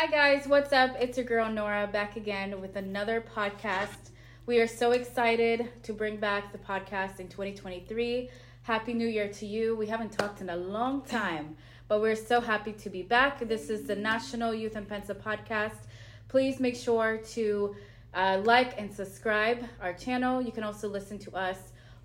Hi, guys. What's up? It's your girl Nora back again with another podcast. We are so excited to bring back the podcast in 2023. Happy New Year to you. We haven't talked in a long time, but we're so happy to be back. This is the National Youth and Pensa podcast. Please make sure to uh, like and subscribe our channel. You can also listen to us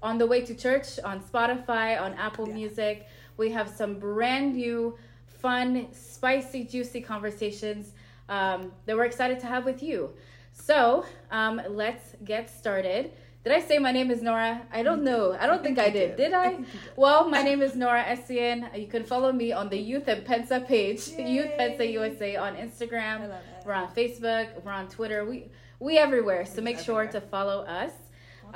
on the way to church on Spotify, on Apple Yeah. Music. We have some brand new, fun, spicy, juicy conversations um, that we're excited to have with you. So um, let's get started. Did I say my name is Nora? I don't know. I don't think, I did. did. Did I I? think. Well, my name is Nora Essien. You can follow me on the Youth and Pensa page, Youth Pensa USA on Instagram. I. We're on Facebook. We're on Twitter. We we everywhere. So make sure to follow us.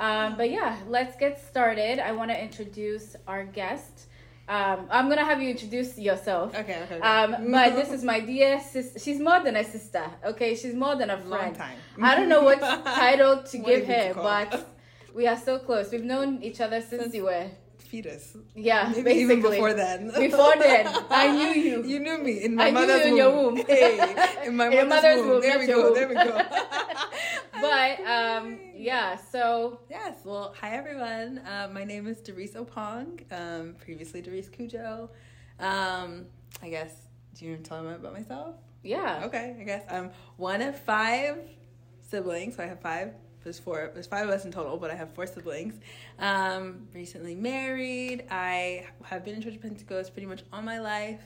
Um, but yeah, let's get started. I want to introduce our guest. Um, I'm gonna have you introduce yourself. Okay, okay. Um, but this is my dear sister. She's more than a sister. Okay, she's more than a friend. long time. I don't know what title to What give her, but we are so close. We've known each other since Since- we were fetus. yeah, Maybe basically. even before then. Before then, I knew you. You knew me in my I knew you mother's in womb. your womb. Hey, in my In mother's, mother's womb. womb, There we go. womb. There we go. But um, yeah, so Yes. Well, hi everyone. Uh, my name is Doris Opong. Um, previously Doris Cujo. Um, I guess. Do you want to tell them about myself? yeah, Okay. I guess I'm one of five siblings. So I have five. There's four. There's five of us in total, but I have four siblings. Um, recently married. I have been in Church of Pentecost pretty much all my life.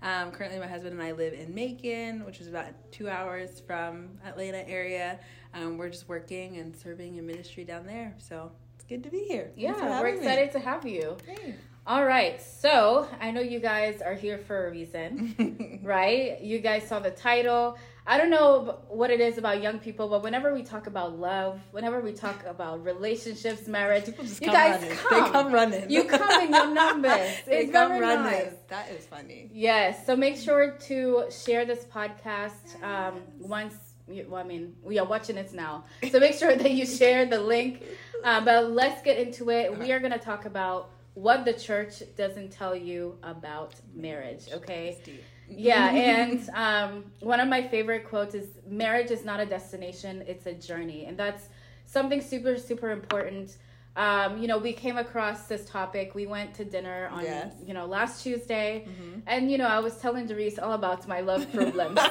Um, currently, my husband and I live in Macon, which is about two hours from Atlanta area. Um, we're just working and serving in ministry down there, so it's good to be here. Yeah, we're having me. excited to have you. Great. All right, so I know you guys are here for a reason, right? You guys saw the title. I don't know what it is about young people, but whenever we talk about love, whenever we talk about relationships, marriage, just you come guys running. come. They come running. You come in your numbers. they It's come running. nice. That is funny. Yes, so make sure to share this podcast um, once. You, well, I mean, we are watching it now, so make sure that you share the link. Uh, but let's get into it. We are going to talk about what the church doesn't tell you about marriage. Okay. Yeah, and um, one of my favorite quotes is "Marriage is not a destination; it's a journey," and that's something super, super important. Um, you know, we came across this topic. We went to dinner on, Yes. you know, last Tuesday, Mhm. and you know, I was telling Doris all about my love problems.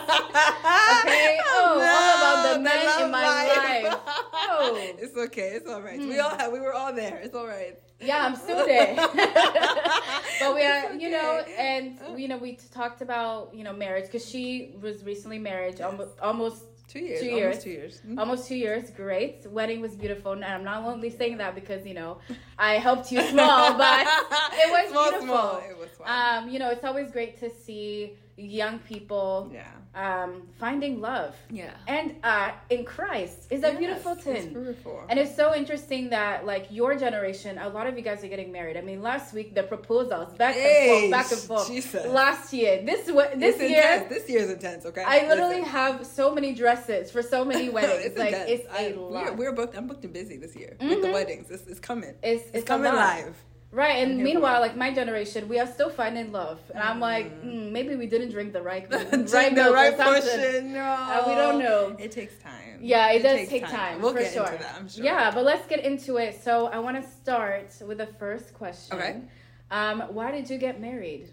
Okay. Oh, all about the men in my life. Oh. It's okay. It's all right. We Hmm. all have, we were all there. It's all right. yeah, I'm still there. but we are, It's you know, and you know, we talked about you know marriage because she was recently married, Yes. almost almost Two years. Two almost years. two years. Mhm. almost two years. Great, wedding was beautiful, and I'm not only saying that because you know I helped you small, but it was small, beautiful. Small. It was fun. um, you know, it's always great to see young people yeah. um, finding love Yeah. and uh, in Christ is that Yes, beautiful thing. beautiful. And it's so interesting that like your generation, a lot of you guys are getting married. I mean, last week the proposals back Hey, and forth, back and forth. Jesus. Last year, this this It's year, intense. This year's intense. Okay. I literally Listen. have so many dresses for so many weddings. it's like intense. it's a I- lot. We're, we're booked. I'm booked and busy this year with the Mhm. weddings. It's, it's coming. it's, It's, it's coming live. Right, and meanwhile, like my generation, we are still finding love, and I'm like, Mm. mm, maybe we didn't drink the right, Drink right the right portion. No. Uh, we don't know. It takes time. Yeah, it, does takes take time, We'll for get sure. into that. I'm sure. Yeah, but let's get into it. So I want to start with the first question. Okay. Um, why did you get married?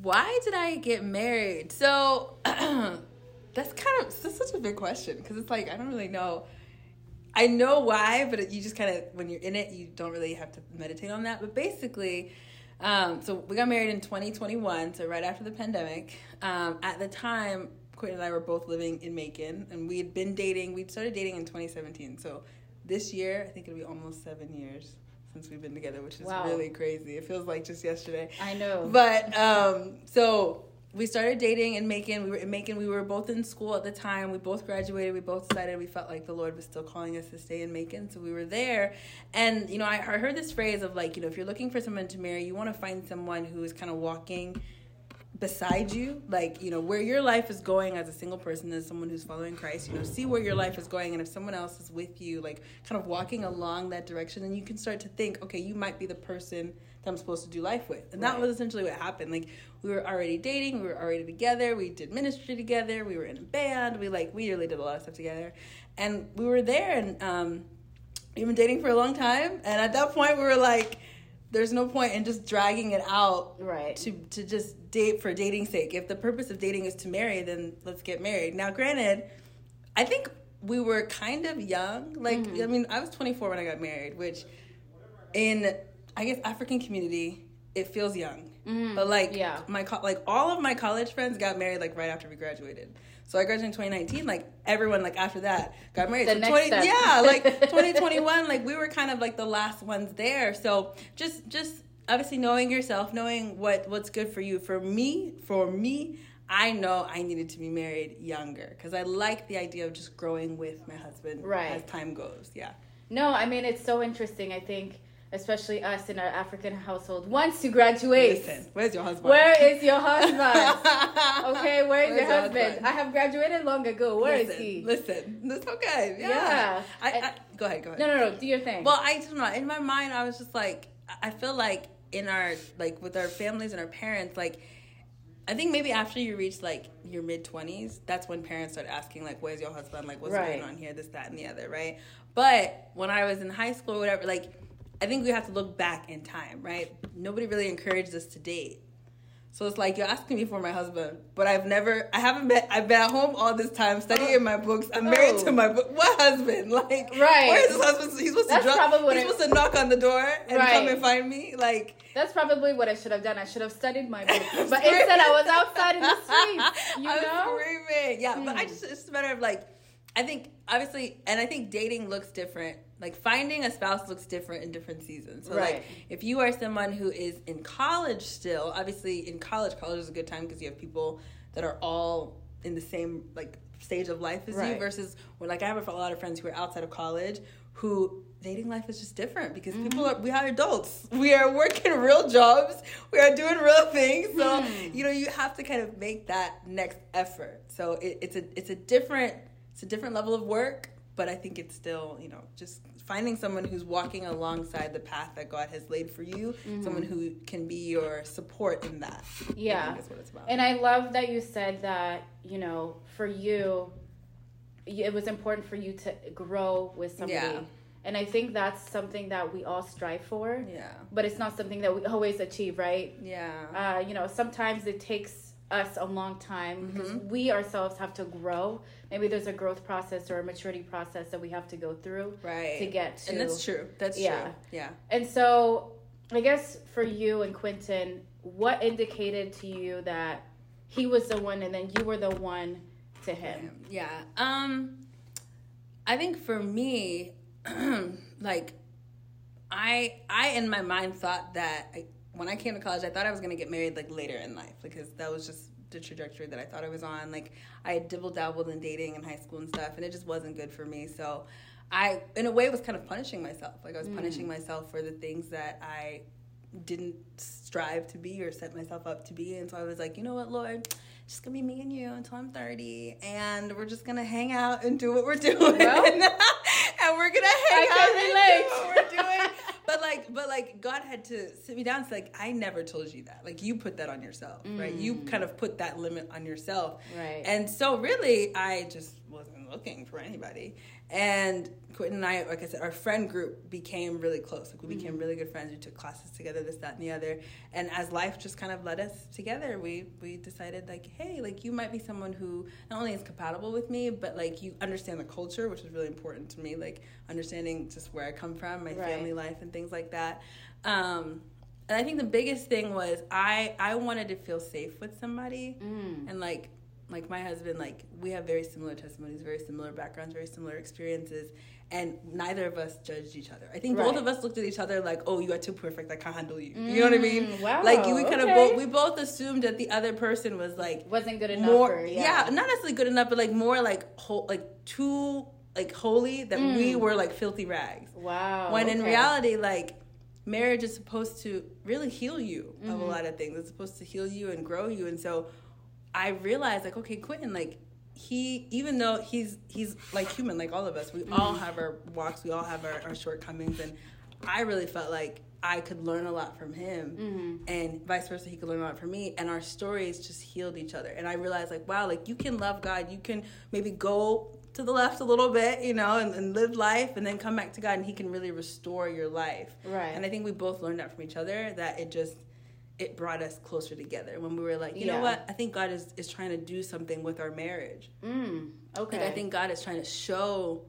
Why did I get married? So that's kind of that's such a big question because it's like I don't really know. I know why, but you just kind of when you're in it, you don't really have to meditate on that. But basically, um, so we got married in 2021, so right after the pandemic. Um, at the time, Courtney and I were both living in Macon, and we had been dating. We'd started dating in 2017, so this year I think it'll be almost seven years since we've been together, which is Wow. really crazy. It feels like just yesterday. I know. But um, so we started dating in Macon. We were in Macon. We were both in school at the time. We both graduated. We both decided we felt like the Lord was still calling us to stay in Macon. So we were there. And you know, I, I heard this phrase of like, you know, if you're looking for someone to marry, you want to find someone who is kind of walking beside you like you know where your life is going as a single person as someone who's following christ you know see where your life is going and if someone else is with you like kind of walking along that direction then you can start to think okay you might be the person that I'm supposed to do life with. And that was essentially what happened. Like we were already dating, we were already together, we did ministry together, we were in a band, we like we really did a lot of stuff together. And we were there and um we've been dating for a long time and at that point we were like there's no point in just dragging it out Right. to to just date for dating's sake. If the purpose of dating is to marry, then let's get married. Now, granted, I think we were kind of young. Like, Mm-hmm. I mean, I was 24 when I got married, which in I guess African community it feels young. Mm-hmm. But like. Yeah. my co- like all of my college friends got married like right after we graduated. So I graduated in 2019. Like everyone like after that got married. The so next 20 step. yeah, like 2021 like we were kind of like the last ones there. So just just obviously knowing yourself, knowing what what's good for you. For me, for me, I know I needed to be married younger because I like the idea of just growing with my husband Right. as time goes. Yeah. No, I mean it's so interesting. I think, especially us in our African household, once you graduate, Listen, where's your husband? where is your husband? Okay, where is Where's your your husband? husband? I have graduated long ago. Where is listen, he? Listen, that's okay. Yeah. Yeah. I, I, go ahead. Go ahead. No, no, no. Do your thing. Well, I don't know. In my mind, I was just like, I feel like in our like with our families and our parents, like I think maybe after you reach like your mid twenties, that's when parents start asking like, "Where's your husband? Like, what's Right. going on here? This, that, and the other." Right. But when I was in high school, or whatever, like I think we have to look back in time, right? Nobody really encouraged us to date. So it's like you're asking me for my husband, but I've never, I haven't been, I've been at home all this time studying my books. I'm married Oh. to my book. What husband? Like, Right. Where's his husband? He's supposed That's to drop, probably what he's I- supposed to knock on the door and Right. come and find me. Like, That's probably what I should have done. I should have studied my books, I'm but instead I was outside in the streets. You I'm know? screaming. Yeah, but I Hmm. just it's just a matter of like, I think obviously, and I think dating looks different. Like finding a spouse looks different in different seasons. So Right. like, if you are someone who is in college still, obviously in college, college is a good time because you have people that are all in the same like stage of life as you. Versus when like I have a lot of friends who are outside of college who dating life is just different because people Mm-hmm. are we are adults we are working real jobs we are doing real things so Hmm. you know you have to kind of make that next effort so it, it's a it's a different it's a different level of work but i think it's still you know just finding someone who's walking alongside the path that god has laid for you someone who can be your support in that Mm-hmm. Yeah. that's what it's about And I love that you said that, you know, for you, it was important for you to grow with somebody. Yeah. And I think that's something that we all strive for, yeah but it's not something that we always achieve, right? yeah Uh, you know, sometimes it takes us a long time Mm-hmm. we ourselves have to grow. Maybe there's a growth process or a maturity process that we have to go through right to get to. and that's true that's Yeah. true yeah And so, I guess for you and Quentin, what indicated to you that he was the one and then you were the one to him? Yeah. Um I think for me like I I in my mind thought that I, when I came to college I thought I was going to get married like later in life because that was just the trajectory that I thought I was on. Like I had dibble dabbled in dating in high school and stuff and it just wasn't good for me. So I in a way was kind of punishing myself. Like I was mm. punishing myself for the things that I didn't strive to be or set myself up to be. And so I was like, you know what, Lord, it's just gonna be me and you until I'm 30, and we're just gonna hang out and do what we're doing. Well, and we're gonna hang I out and do what we're doing. but like, but like, God had to sit me down. It's like I never told you that. Like you put that on yourself, right? You mm. kind of put that limit on yourself, Right. And so really, I just wasn't looking for anybody. And Quentin and I, like I said, our friend group became really close. Like we Mm-hmm. became really good friends. We took classes together, this, that, and the other. And as life just kind of led us together, we we decided like, hey, like you might be someone who not only is compatible with me, but like you understand the culture, which is really important to me. Like understanding just where I come from, my Right. family life, and things like that. Um, and I think the biggest thing was I I wanted to feel safe with somebody, Mm. and like like my husband, like we have very similar testimonies, very similar backgrounds, very similar experiences, and neither of us judged each other. I think both of us looked at each other like, "Oh, you are too perfect. I can't handle you." You know what I mean? Mm, wow, Like we kind of okay. both we both assumed that the other person was like Wasn't good enough more, for, yeah. yeah. not necessarily good enough, but like more like whole, like too like holy that we were like filthy rags. Wow. When in Mm. reality, like marriage is supposed to really heal you of a Mm-hmm. lot of things. It's supposed to heal you and grow you. And so I realized like, okay, Quentin, like he even though he's he's like human, like all of us, we all Mm-hmm. have our walks, we all have our, our shortcomings and I really felt like I could learn a lot from him, Mm-hmm. and vice versa, he could learn a lot from me, and our stories just healed each other. And I realized, like, wow, like you can love God, you can maybe go to the left a little bit, you know, and, and live life, and then come back to God, and He can really restore your life. Right. And I think we both learned that from each other. That it just it brought us closer together when we were like, you Yeah. know what? I think God is is trying to do something with our marriage. Mm, okay. Like I think God is trying to show,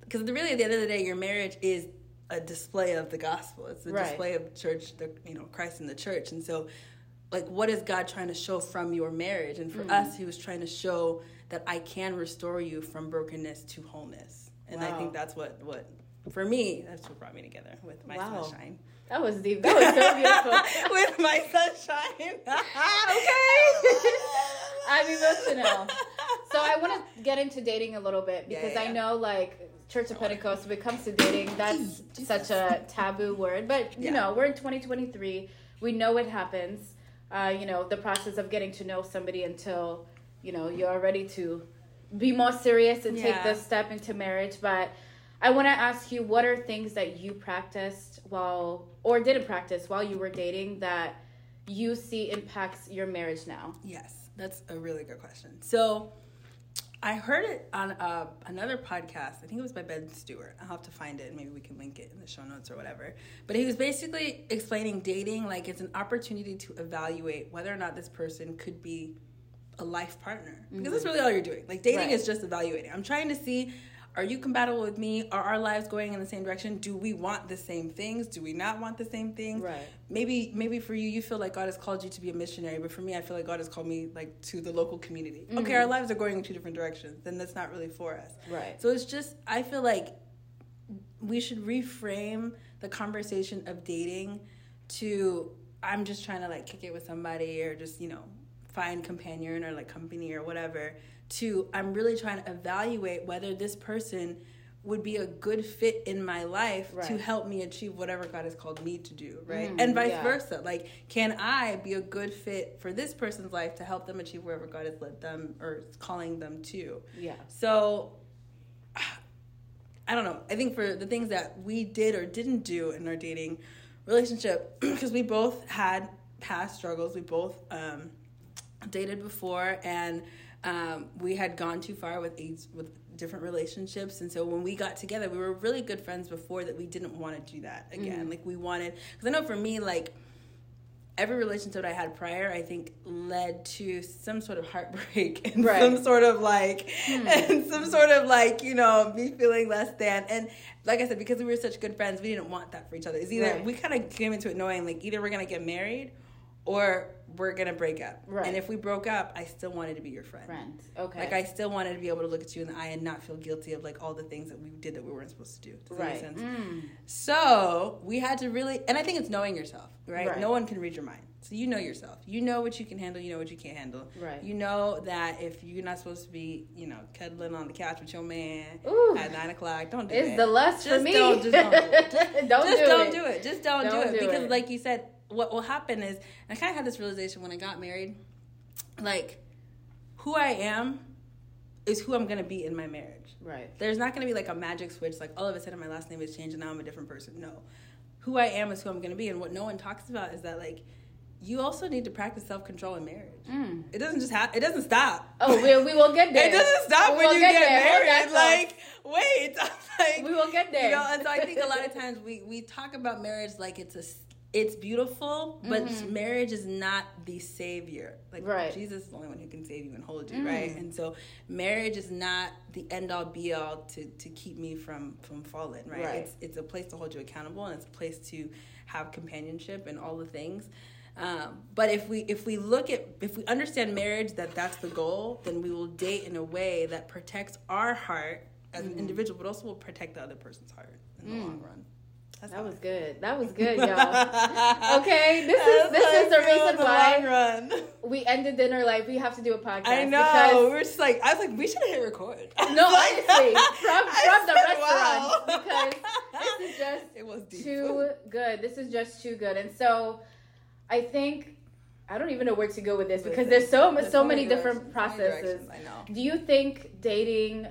because really at the end of the day, your marriage is a display of the gospel. It's a Right. display of church, the you know Christ in the church, and so like what is God trying to show from your marriage? And for Mm. us, He was trying to show that I can restore you from brokenness to wholeness, and I think that's what what for me that's what brought me together with my Wow. sunshine. That was deep. That was so beautiful. with my sunshine. Okay. I'm emotional. So I want to get into dating a little bit because yeah, I yeah. know like Church of Pentecost when it comes to dating that's such a taboo word. But you know, we're in 2023. We know it happens. Uh, you know, the process of getting to know somebody until, you know, you're ready to be more serious and take Yeah. this step into marriage. But I want to ask you what are things that you practiced while or didn't practice while you were dating that you see impacts your marriage now? Yes, that's a really good question. So, I heard it on uh, another podcast. I think it was by Ben Stuart. I'll have to find it. and Maybe we can link it in the show notes or whatever. But he was basically explaining dating like it's an opportunity to evaluate whether or not this person could be a life partner. Because that's really all you're doing. Like dating Right. is just evaluating. I'm trying to see are you compatible with me? Are our lives going in the same direction? Do we want the same things? Do we not want the same things? Right. maybe maybe for you you feel like god has called you to be a missionary but for me i feel like god has called me like to the local community mm-hmm. okay our lives are going in two different directions then that's not really for us Right. so it's just i feel like we should reframe the conversation of dating to i'm just trying to like kick it with somebody or just you know find companion or like company or whatever to i'm really trying to evaluate whether this person would be a good fit in my life to help me achieve whatever God has called me to do, right? Mm, and vice yeah. versa. Like, can I be a good fit for this person's life to help them achieve wherever God has led them or is calling them to? Yeah. So, I don't know. I think for the things that we did or didn't do in our dating relationship, because we both had past struggles, we both um, dated before, and um, we had gone too far with each with different relationships. And so when we got together, we were really good friends before that. We didn't want to do that again. Like we wanted, because I know for me, like every relationship I had prior, I think led to some sort of heartbreak and Right. some sort of like, and some sort of like, you know, me feeling less than. And like I said, because we were such good friends, we didn't want that for each other. It's either Right. we kind of came into it knowing like either we're gonna get married or we're gonna break up. Right. And if we broke up, I still wanted to be your friend. Friends. Okay. Like I still wanted to be able to look at you in the eye and not feel guilty of like all the things that we did that we weren't supposed to do. Does that right. make sense? Mm. So we had to really, and I think it's knowing yourself, right? Right. No one can read your mind. So you know yourself. You know what you can handle. You know what you can't handle. Right. You know that if you're not supposed to be, you know, cuddling on the couch with your man Ooh. at nine o'clock, don't do it. It's the lust for me. Don't, just don't do it. Just, Don't just do it. do it. Just don't, Don't do it do because, it. like you said, what will happen is, and I kind of had this realization when I got married, like who I am is who I'm gonna be in my marriage. Right. There's not going to be like a magic switch, like all of a sudden my last name has changed and now I'm a different person. No. Who I am is who I'm going to be. And what no one talks about is that, like, you also need to practice self control in marriage. Mm. It doesn't just happen, it doesn't stop. Oh, we, we will get there. It doesn't stop We when you get get, married. Like, wait. like, We will get there. You know, and so I think a lot of times we, we talk about marriage like it's a it's beautiful, but marriage is not the savior. Like Mm-hmm. Right. Jesus is the only one who can save you and hold you, right? And so marriage is not the end all be all to, to keep me from from falling, right? Right. It's it's a place to hold you accountable and it's a place to have companionship and all the things. Um, but if we if we look at if we understand marriage that that's the goal, then we will date in a way that protects our heart as Mm-hmm. an individual, but also will protect the other person's heart in the long run. That's That was I- good. That was good, y'all. Okay, this is this is the I feel in reason why run. we ended dinner like we have to do a podcast. I know. We're just like I was like we should have hit record. No, Like- honestly, from from the said, wow. restaurant because this is just it was deep. too good. This is just too good, and so I think I don't even know where to go with this because there's so there's so many different so many processes. I know. Do you think dating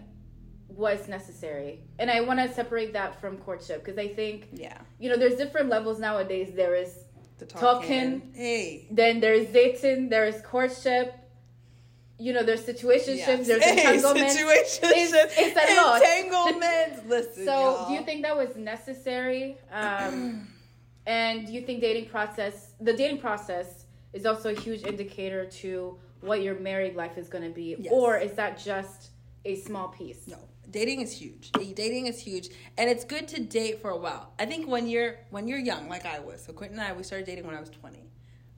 was necessary. And I want to separate that from courtship because I think, Yeah. you know, there's different levels nowadays. There is The Talking. Hey. then there's dating, there is courtship. You know, there's situationships, there's Hey, entanglements. situationships. It's- it's a lot. Listen. So, y'all. do you think that was necessary? Um, and do you think dating process, the dating process, is also a huge indicator to what your married life is going to be, Yes. or is that just a small piece? No, dating is huge. Dating is huge, and it's good to date for a while. I think when you're when you're young, like I was. So Quentin and I, we started dating when I was twenty.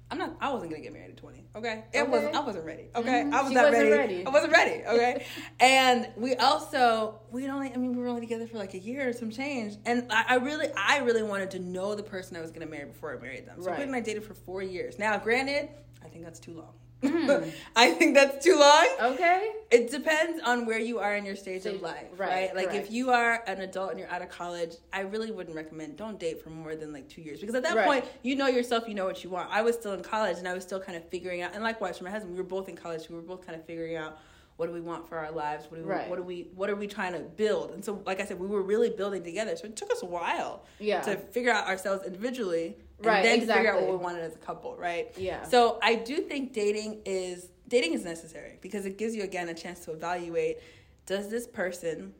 I'm not. I wasn't gonna get married at twenty. Okay, it Okay. was. I wasn't ready. Okay, Mhm. I was She not wasn't ready. ready. I wasn't ready. Okay, and we also we only. I mean, we were only together for like a year or some change, and I, I really, I really wanted to know the person I was gonna marry before I married them. So Right. Quentin and I dated for four years. Now, granted, I think that's too long. Mm. I think that's too long. Okay. It depends on where you are in your stage of life, right, right? Like correct. if you are an adult and you're out of college, I really wouldn't recommend don't date for more than like two years because at that Right. point you know yourself, you know what you want. I was still in college and I was still kind of figuring out, and likewise for my husband, we were both in college. We were both kind of figuring out what do we want for our lives, what do we, Right. what do we, what are we trying to build? And so, like I said, we were really building together. So it took us a while Yeah. to figure out ourselves individually, and Right, then to figure out exactly. what we wanted as a couple, right? Yeah. So I do think dating is dating is necessary because it gives you again a chance to evaluate does this person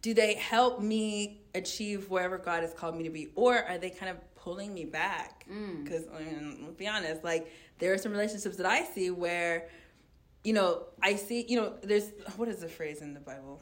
do they help me achieve wherever God has called me to be or are they kind of pulling me back? Mm. Cuz I mean, let's be honest, like there are some relationships that I see where you know, I see, you know, there's what is the phrase in the Bible?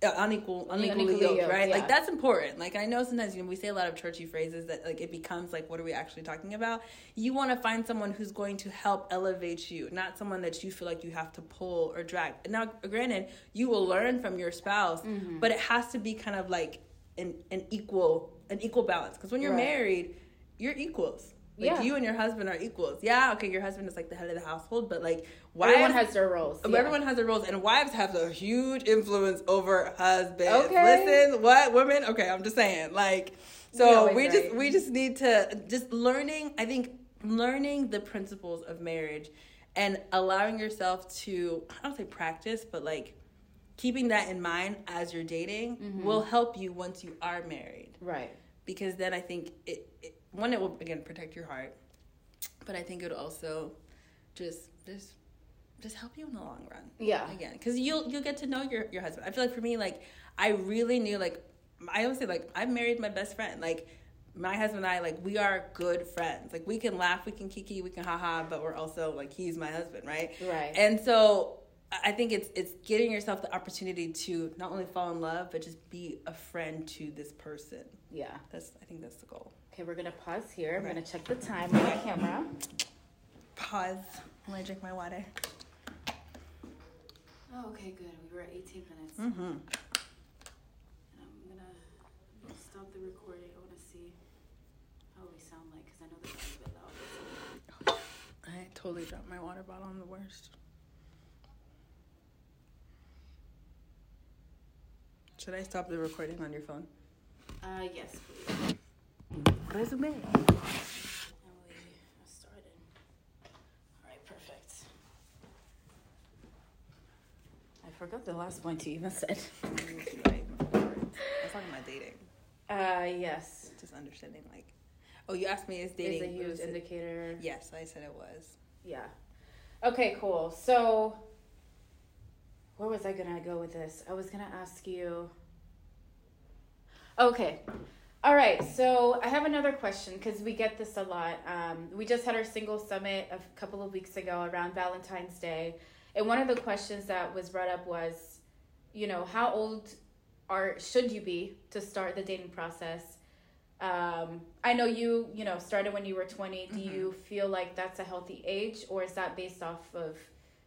Uh, unequal, unequally Unequally yoked, yoked, right? yeah. Like that's important. Like I know sometimes you know we say a lot of churchy phrases that like it becomes like what are we actually talking about? You want to find someone who's going to help elevate you, not someone that you feel like you have to pull or drag. Now, granted, you will learn from your spouse, Mm-hmm. but it has to be kind of like an an equal an equal balance because when you're Right. married, you're equals. Like Yeah. you and your husband are equals. Yeah, okay, your husband is like the head of the household, but like Everyone has their roles. yeah. Everyone has their roles, and wives have a huge influence over husbands. Okay. Listen, what women? Okay, I'm just saying. Like, so we just we just need to just learning. I think learning the principles of marriage and allowing yourself to I don't say practice, but like keeping that in mind as you're dating Mm-hmm. will help you once you are married Right. because then I think it, it one it will again protect your heart, but I think it would also just just just help you in the long run. Yeah. Again, because you'll you'll get to know your your husband. I feel like for me, like I really knew like I always say like I married my best friend. Like my husband and I like we are good friends. Like we can laugh, we can kiki, we can haha, but we're also like he's my husband, right? Right. And so I think it's it's getting yourself the opportunity to not only fall in love, but just be a friend to this person. Yeah. That's I think that's the goal. Okay, we're gonna pause here. I'm gonna check the time on the camera. Pause. Let me drink my water. Oh, okay, good. We were at 18 minutes. Mm-hmm. And I'm gonna stop the recording. I wanna see how we sound like because I know this is a bit loud. I totally dropped my water bottle. I'm the worst. Should I stop the recording on your phone? Uh, yes, please. Resume. And we started. All right, perfect. I forgot the last point you even said. right. I was talking about dating. Uh, yes. Just understanding, like, oh, you asked me is dating Is a huge is it? indicator. Yes, I said it was. Yeah. Okay, cool. So, where was I gonna go with this? I was gonna ask you. Okay. All right. So, I have another question because we get this a lot. Um, we just had our single summit a couple of weeks ago around Valentine's Day. And one of the questions that was brought up was, you know, how old are should you be to start the dating process? Um, I know you, you know, started when you were 20. Do you feel like that's a healthy age or is that based off of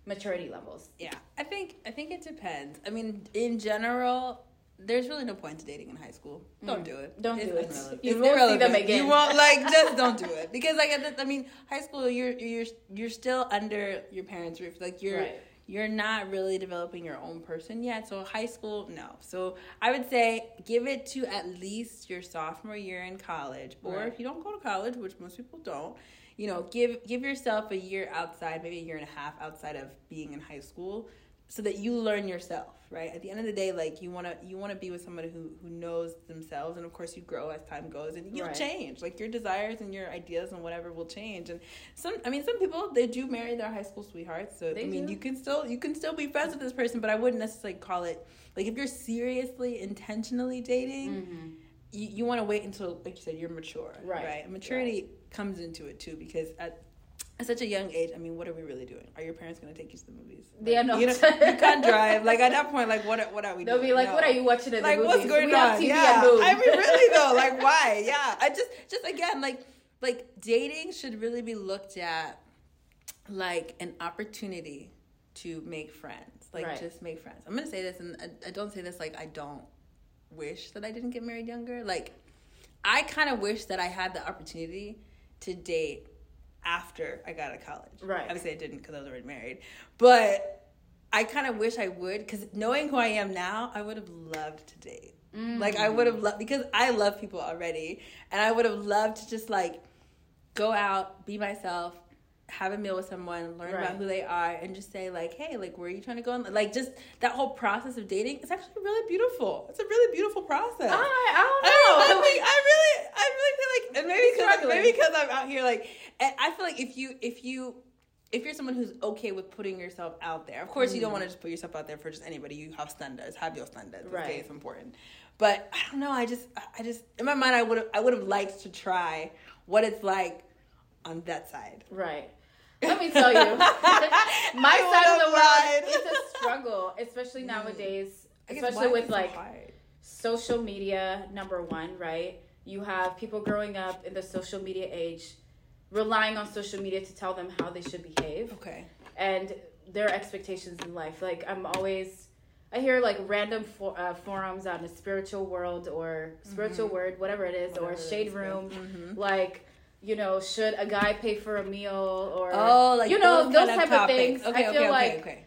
maturity levels? Yeah, I think I think it depends. I mean, in general, there's really no point to dating in high school. Don't Mm. do it. Don't It's do it. irrelevant. You It's won't see them again. You won't like just don't do it because like I mean, high school you're you're you're still under your parents' roof. Like you're Right. you're not really developing your own person yet. So high school, no. So I would say give it to at least your sophomore year in college, or Right. if you don't go to college, which most people don't, you know, give give yourself a year outside, maybe a year and a half outside of being in high school. so that you learn yourself right at the end of the day like you want to you want to be with somebody who who knows themselves and of course you grow as time goes and you'll Right. change like your desires and your ideas and whatever will change and some i mean some people they do marry their high school sweethearts so They i mean do. you can still you can still be friends with this person but i wouldn't necessarily call it like if you're seriously intentionally dating Mhm. you, you want to wait until like you said you're mature Right, right and maturity comes into it too because at, at such a young age i mean what are we really doing? Are your parents going to take you to the movies? Yeah, no. you know you can't drive. Like at that point like what are, what are we They'll doing? be like, No. "What are you watching at like the movies? Like, what's going we on? Yeah. i mean really though like why? Yeah. I just just again like like dating should really be looked at like an opportunity to make friends. Like Right. just make friends. I'm gonna say this and I, I don't say this like i don't wish that i didn't get married younger. Like i kind of wish that i had the opportunity to date after i got out of college. Right. obviously i didn't because i was already married. But i kind of wish i would because knowing who i am now i would have loved to date. Like i would have loved because i love people already and i would have loved to just like go out, be myself, have a meal with someone, learn Right. about who they are, and just say like, "Hey, like, where are you trying to go?" And like, just that whole process of dating is actually really beautiful. It's a really beautiful process. I, I I, don't know. I think I really, I really feel like, and maybe because maybe because I'm out here, like, and I feel like if you, if you. If you're someone who's okay with putting yourself out there, of course you don't mm. want to just put yourself out there for just anybody. You have standards, have your standards. Right. Okay, it's important. But I don't know. I just, I just, in my mind, I would I would have liked to try what it's like on that side. Right. Let me tell you, my side of the lied. world is a struggle, especially nowadays, especially with is it so like hard? social media. Number one, right? You have people growing up in the social media age, relying on social media to tell them how they should behave okay, and their expectations in life. Like I'm always, I hear like random for, uh, forums on the spiritual world or spiritual word, whatever it is, Mm-hmm. Whatever or shade room. mhm. Like, you know, should a guy pay for a meal or Oh, like you know those those, of type of topics. things. Okay, I feel okay, like okay.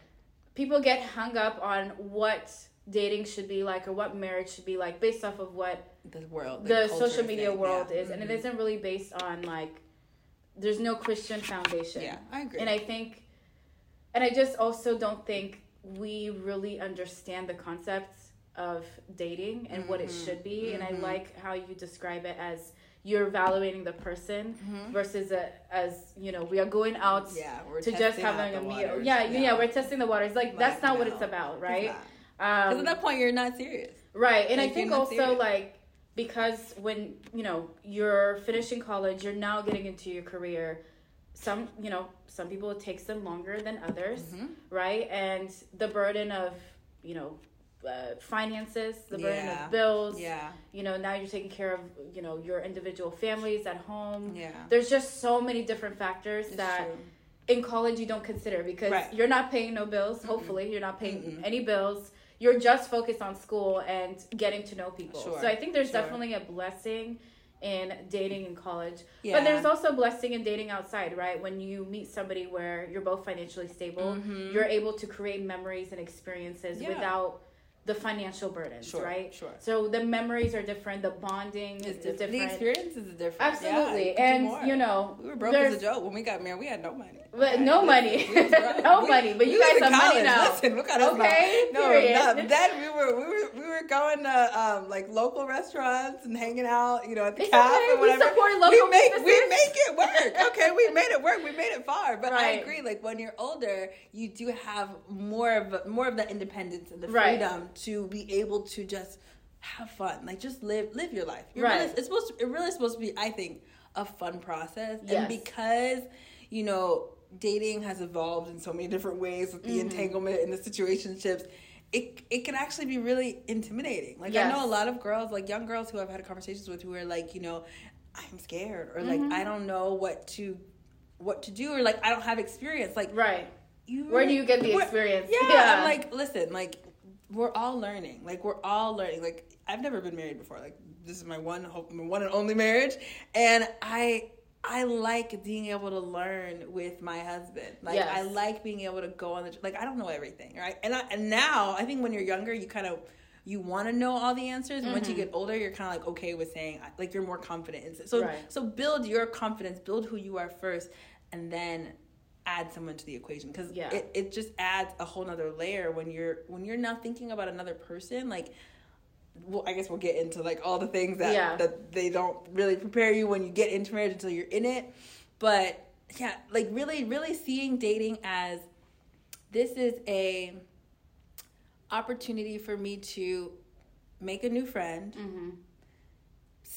people get hung up on what dating should be like or what marriage should be like based off of what the world, the culture social media thing, world yeah. is, and it Mhm. isn't really based on like there's no Christian foundation. Yeah, I agree. And I think, and I just also don't think we really understand the concepts of dating and what it Mhm. should be. And I Mhm. like how you describe it as you're evaluating the person Mhm. versus a, as you know we are going out yeah, to just having a meal. waters. Yeah, yeah, we're testing the waters. Like, that's not what it's about, right? Because Um, at that point, you're not serious. Right. And I think also serious. like because when, you know, you're finishing college, you're now getting into your career. Some, you know, some people it takes them longer than others, Mhm. right? And the burden of, you know, uh, finances, the burden Yeah. of bills. Yeah, You know, now you're taking care of, you know, your individual families at home. yeah. There's just so many different factors It's that true. in college you don't consider because Right. you're not paying no bills. Hopefully, you're not paying Mm-mm. any bills. You're just focused on school and getting to know people. Sure. So I think there's Sure. definitely a blessing in dating in college. Yeah. But there's also a blessing in dating outside, right? When you meet somebody where you're both financially stable, Mhm. you're able to create memories and experiences Yeah. without the financial burdens, Sure, right? sure. So the memories are different, the bonding It's is different. The experience is different. Absolutely. Yeah, you can do and you know, we were broke as a joke when we got married. We had no money. But no money. We. No We- money, but you guys have money college. now. Listen, look at us Okay, now. No, no, then we were we were we were going to um, like local restaurants and hanging out, you know, at the It's cafe okay. or We whatever. support we local make we make it work. Okay, we made it work. We made it far. But I agree. Like when you're older, you do have more of more of the independence and the Right. To be able to just have fun. Like just live live your life. You're Right. really, it's supposed to, it really supposed to be, I think, a fun process. Yes. And because you know dating has evolved in so many different ways with the Mm-hmm. entanglement and the situationships. It, it can actually be really intimidating. Like I know a lot of girls, like young girls who I've had conversations with, who are like, you know, I'm scared, or like Mm-hmm. I don't know what to, what to do, or like I don't have experience. Like Right. you, Where do you get the experience? Yeah, Yeah. I'm like, listen, like we're all learning. Like we're all learning. Like I've never been married before. Like this is my one hope, my one and only marriage, and I I like being able to learn with my husband. Like Yes. I like being able to go on the like I don't know everything, right? And I, and now I think when you're younger, you kind of you want to know all the answers and once you mm-hmm. get older you're kind of like okay with saying like you're more confident in- so Right. so build your confidence build who you are first and then add someone to the equation because Yeah. it, it just adds a whole nother layer when you're when you're now thinking about another person like well i guess we'll get into like all the things that Yeah. that they don't really prepare you when you get into marriage until you're in it but yeah like really really seeing dating as this is a opportunity for me to make a new friend Mm-hmm.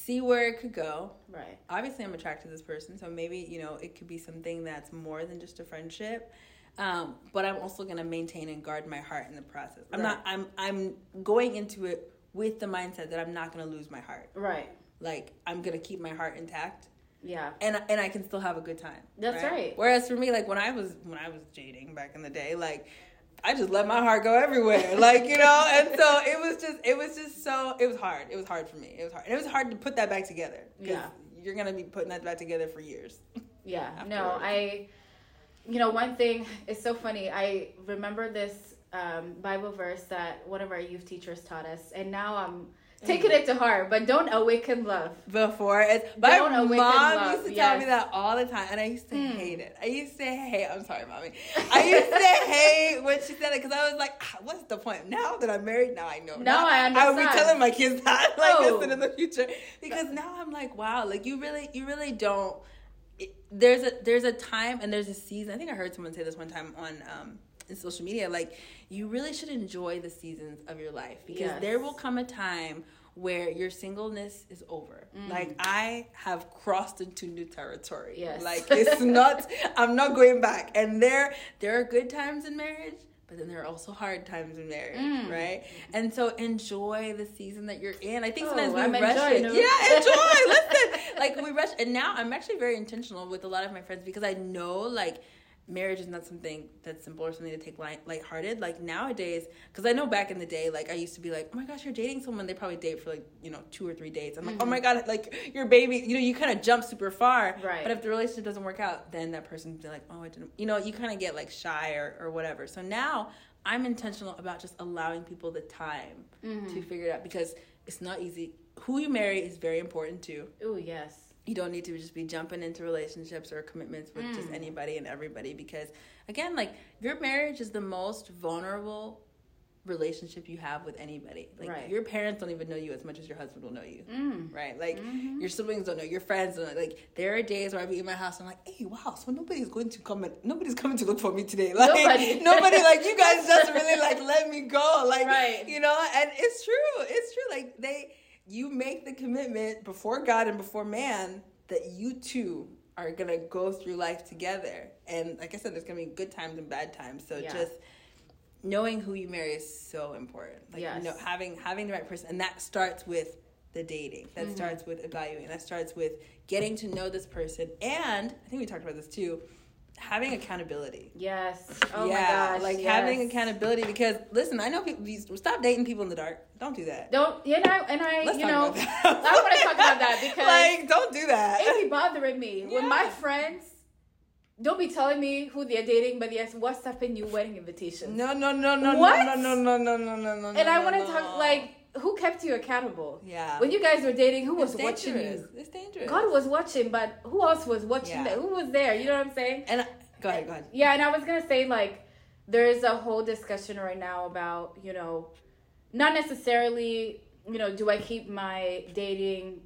See where it could go Right. obviously i'm attracted to this person so maybe you know it could be something that's more than just a friendship um, but i'm also going to maintain and guard my heart in the process i'm not i'm i'm going into it with the mindset that i'm not going to lose my heart Right. like i'm going to keep my heart intact Yeah. and and I can still have a good time. That's right. Whereas for me, like when I was when I was dating back in the day, like I just let my heart go everywhere, like you know. And so it was just it was just so it was hard. It was hard for me. It was hard, and it was hard to put that back together. Yeah. you're gonna be putting that back together for years. Yeah. No. I, you know, one thing is so funny. I remember this um, Bible verse that one of our youth teachers taught us, and now I'm taking it to heart. But don't awaken love. Before it's my Don't mom love, used to tell me that all the time, and I used to Mm. hate it. I used to hate. I'm sorry, mommy. I used to hate when she said it because I was like, ah, "What's the point?" Now that I'm married, now I know. Now I I will be telling my kids that, like, Oh. listen in the future, because now I'm like, wow, like you really, you really don't. It, there's a there's a time and there's a season. I think I heard someone say this one time on um in social media. Like you really should enjoy the seasons of your life because Yes. there will come a time where your singleness is over. Mm. Like I have crossed into new territory. Yes. Like it's not I'm not going back. And there there are good times in marriage, but then there are also hard times in marriage, Mm. right? And so enjoy the season that you're in. I think Oh, sometimes we I'm rush it. it. Yeah, enjoy. Listen. Like we rush and now I'm actually very intentional with a lot of my friends because I know like marriage is not something that's simple or something to take light lighthearted. Like nowadays, because I know back in the day, like I used to be like, oh my gosh, you're dating someone. They probably date for like you know two or three dates. I'm like, oh my mm-hmm. god, like your baby. You know, you kind of jump super far. Right. But if the relationship doesn't work out, then that person's like, oh, I didn't. You know, you kind of get like shy or or whatever. So now I'm intentional about just allowing people the time to mm-hmm. figure it out because it's not easy. Who you marry is very important too Oh yes. You don't need to just be jumping into relationships or commitments with Mm. just anybody and everybody because again like your marriage is the most vulnerable relationship you have with anybody like Right. your parents don't even know you as much as your husband will know you Mm. right like Mhm. your siblings don't know your friends don't know like there are days where i'll be in my house and i'm like hey wow so nobody's going to come and nobody's coming to look for me today like Nobody. nobody like you guys just really like let me go like Right. you know and it's true it's true like they you make the commitment before god and before man that you two are gonna go through life together. And like i said there's gonna be good times and bad times. So Yeah. just knowing who you marry is so important. Like Yes. you know having having the right person. And that starts with the dating. That Mm-hmm. starts with evaluating. That starts with getting to know this person. And i think we talked about this too having accountability Yes. Oh yeah, my gosh. like yes. having accountability because listen, I know people stop dating people in the dark. Don't do that. Don't you know? And I, Let's you know. I want to talk about that because like don't do that. it be bothering me when my friends don't be telling me who they're dating, but yes, WhatsApping you wedding invitations. No, no, no, no, What? no, no, no, no, no, no, no. and no, I want to no. talk like who kept you accountable yeah. when you guys were dating? Who was watching you? It's dangerous. God was watching, but who else was watching? Yeah. That? Who was there? You know what I'm saying? and I, go ahead, go ahead. Yeah, and I was gonna say like there's a whole discussion right now about you know, not necessarily you know, do I keep my dating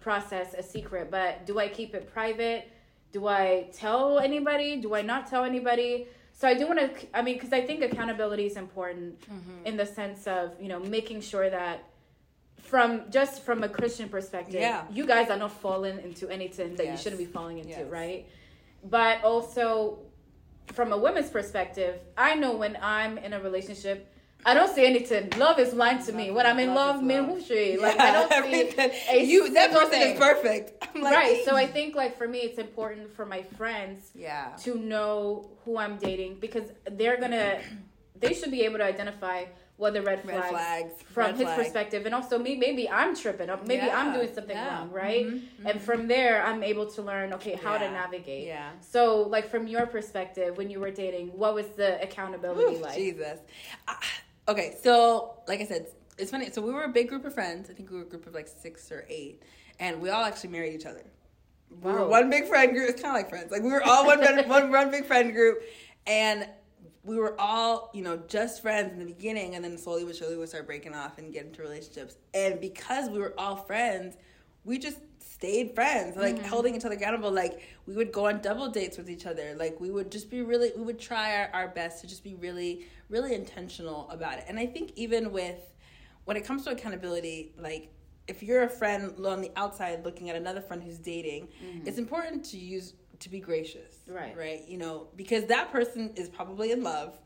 process a secret, but do I keep it private? Do I tell anybody? Do I not tell anybody? So I do want to. I mean, because I think accountability is important Mm-hmm. in the sense of you know making sure that from just from a Christian perspective, Yeah. you guys are not falling into anything that you shouldn't be falling into, Yes. right? But also from a woman's perspective, I know when I'm in a relationship, I don't see anything. Love is blind to me. When I'm in Love love, is me love. whooshy. Like I don't see a you. That person thing. is perfect. I'm like, right. So I think like for me, it's important for my friends yeah. to know who I'm dating because they're gonna, they should be able to identify what the red Red flags, flags from red his flag. perspective, and also me. Maybe I'm tripping. up. Maybe I'm doing something yeah. wrong, right? Mhm, And from there, I'm able to learn okay how to navigate. Yeah. So, like from your perspective, when you were dating, what was the accountability Oof, like? Jesus. Ah, okay, so like I said, it's funny. So we were a big group of friends. I think we were a group of like six or eight, and we all actually married each other. We were one big friend group. It's kind of like friends. Like we were all one one one big friend group, and we were all you know just friends in the beginning, and then slowly but surely we start breaking off and get into relationships. And because we were all friends, we just stayed friends, like Mm-hmm. holding each other accountable. Like we would go on double dates with each other. Like we would just be really, we would try our, our best to just be really, really intentional about it. And I think even with when it comes to accountability, like if you're a friend on the outside looking at another friend who's dating, it's important to use to be gracious. Mm-hmm. Right. Right. You know, because that person is probably in love.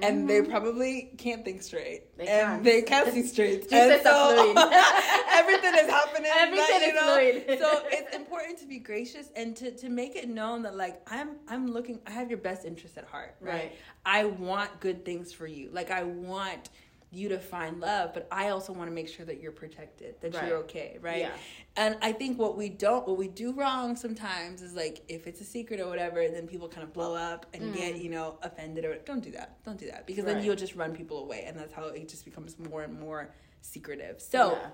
And they probably can't think straight, Mm-hmm. They and can't. they can't see straight. Jesus and so everything is happening. Everything that, is know? fluid. so it's important to be gracious and to, to make it known that like I'm I'm looking I have your best interest at heart. Right? Right. I want good things for you. Like I want you to find love, but I also want to make sure that you're protected, that Right. you're okay, right? Yeah. And I think what we don't, what we do wrong sometimes is like if it's a secret or whatever, then people kind of blow up and get you know offended or don't do that, don't do that because then Mm. You'll just run people away, and that's how it just becomes more and more secretive. So Yeah.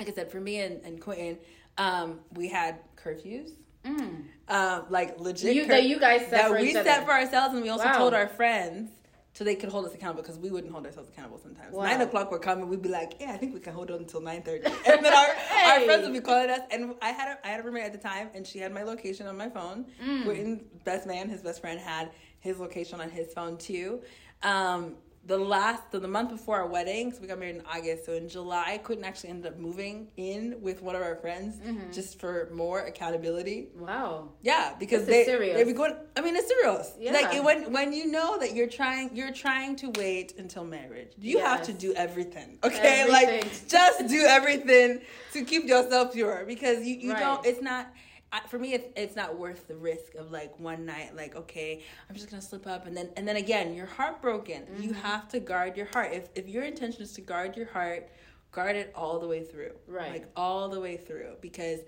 like I said, for me and, and Quentin, um, we had curfews. Mm. Um, like legit You- that you guys set that we set for ourselves, and we also Wow. told our friends so they could hold us accountable because we wouldn't hold ourselves accountable sometimes. Wow. Nine o'clock would come and we'd be like, "Yeah, I think we can hold on until 9.30. and then our, our friends would be calling us, and I had a, I had a roommate at the time, and she had my location on my phone. Mm. Quentin's best man, his best friend, had his location on his phone too. Um, the last, so the month before our wedding, so we got married in August. So in July, i couldn't actually end up moving in with one of our friends Mm-hmm. just for more accountability. Wow. Yeah, because This is they they be going. I mean, it's serious. Yeah. Like it- when when you know that you're trying you're trying to wait until marriage. You have to do everything. Okay, like just do everything to keep yourself pure because you you Right. don't. It's not. I- For me, it's, it's not worth the risk of like one night, like okay, I'm just gonna slip up, and then and then again, you're heartbroken. You Mm-hmm. have to guard your heart. If if your intention is to guard your heart, guard it all the way through, Right. Like all the way through, because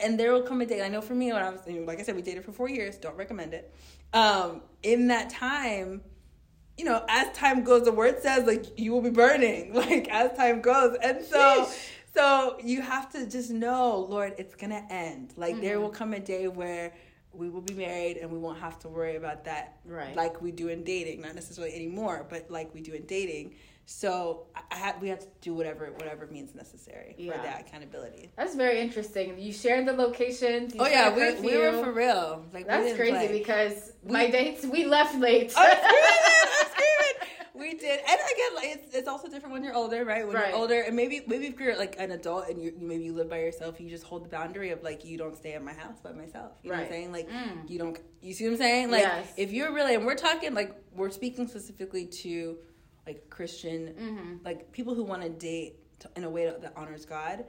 and there will come a day. I know for me, when I was, like I said, we dated for four years. Don't recommend it. Um, in that time, you know, as time goes, the word says like you will be burning, like as time goes, and so, Sheesh. So you have to just know, Lord, it's gonna end. Like Mm-hmm. there will come a day where we will be married and we won't have to worry about that, Right. Like we do in dating, not necessarily anymore, but like we do in dating. So I had we had to do whatever whatever means necessary Yeah. for that accountability. That's very interesting. You shared the locations. you Oh yeah, we, we were for real. Like That's crazy play. because We- my dates we left late. I'm screaming! I'm screaming! We did, and again, like it's, it's also different when you're older, right? When Right. you're older, and maybe maybe if you're like an adult and you you maybe you live by yourself, you just hold the boundary of like you don't stay at my house by myself. You know what I'm saying? Like Mm. you don't. You see what I'm saying? Like Yes. if you're really, and we're talking like we're speaking specifically to like Christian, Mhm. like people who want to date in a way that honors God.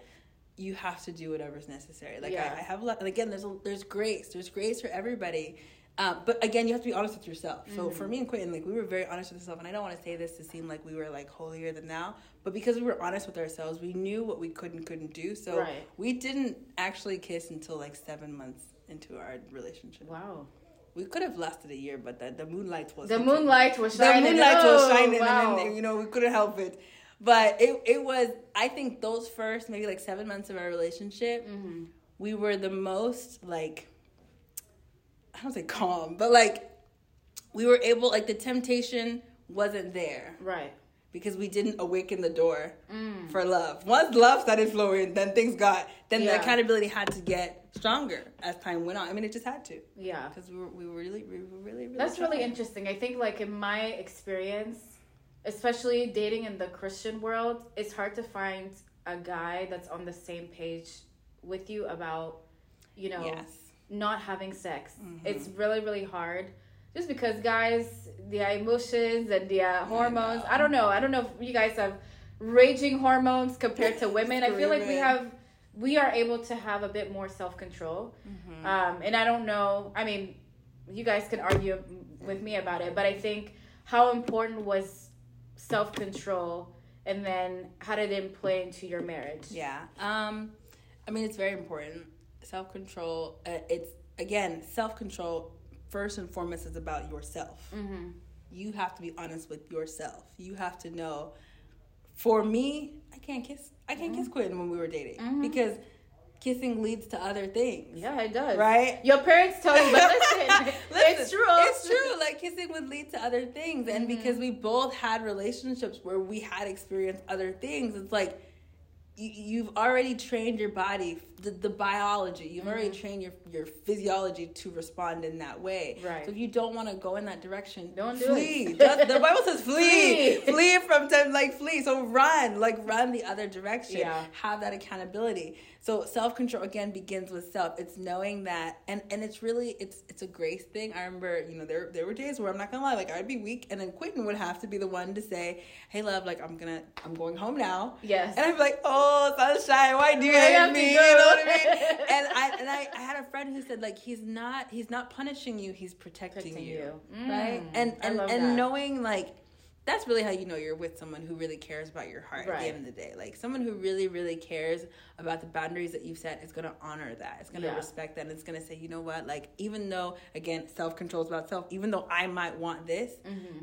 You have to do whatever's necessary. Like Yeah. I, I have, a lot, and again, there's a, there's grace. There's grace for everybody. Um, but again, you have to be honest with yourself. So Mm-hmm. for me and Quentin, like we were very honest with ourselves, and I don't want to say this to seem like we were like holier than thou, but because we were honest with ourselves, we knew what we could and couldn't do. So Right. we didn't actually kiss until like seven months into our relationship. Wow. We could have lasted a year, but the, the moonlight was The moonlight was shining. the moonlight was Oh, shining, wow. and then you know we couldn't help it. But it it was I think those first maybe like seven months of our relationship, Mhm. we were the most like I don't say calm, but like we were able like the temptation wasn't there Right. because we didn't awaken the door Mm. for love. Once love started flowing, then things got then Yeah. the accountability had to get stronger as time went on. I mean, it just had to Yeah. because we were we were really we were really really. That's really interesting. I think, like in my experience, especially dating in the Christian world, it's hard to find a guy that's on the same page with you about, you know, Yes. Not having sex. Mhm. It's really, really hard. Just because guys, their emotions and their hormones. I, know. don't know. I don't know if you guys have raging hormones compared to women. I feel like we have, we are able to have a bit more self control. Mhm. Um, and I don't know. I mean, you guys can argue with me about it, but I think how important was self control, and then how did it play into your marriage? Yeah. Um, I mean, it's very important. Self control. Uh, it's again self control. First and foremost is about yourself. Mm-hmm. You have to be honest with yourself. You have to know. For me, I can't kiss. I can't kiss Quentin when we were dating Mhm. because kissing leads to other things. Yeah, it does. Right? Your parents tell you, but listen, it's true. It's true. Like kissing would lead to other things. And Mm-hmm. because we both had relationships where we had experienced other things, it's like you, you've already trained your body, the, the biology, you've already trained your, your physiology to respond in that way. Mm-hmm. Right. So if you don't want to go in that direction, Don't do flee. it. Just- the Bible says flee. Flee. flee from them, like flee. So run, like run the other direction. Yeah. Have that accountability. So self control again begins with self. It's knowing that, and and it's really it's it's a grace thing. I remember, you know, there there were days where I'm not gonna lie, like I'd be weak, and then Quentin would have to be the one to say, "Hey, love, like I'm gonna I'm going home now." Yes. And I'd be like, "Oh, sunshine, why do you I hate me?" You know what I mean? And I and I, I had a friend who said like he's not he's not punishing you, he's protecting, Protecting you, you. right? Mm, And I and love and that. knowing like that's really how you know you're with someone who really cares about your heart at the end of the day. Like someone who really, really cares about the boundaries that you've set is gonna honor that. It's gonna Yeah. respect that. And it's gonna say, you know what? Like even though again, self control is about self. Even though I might want this,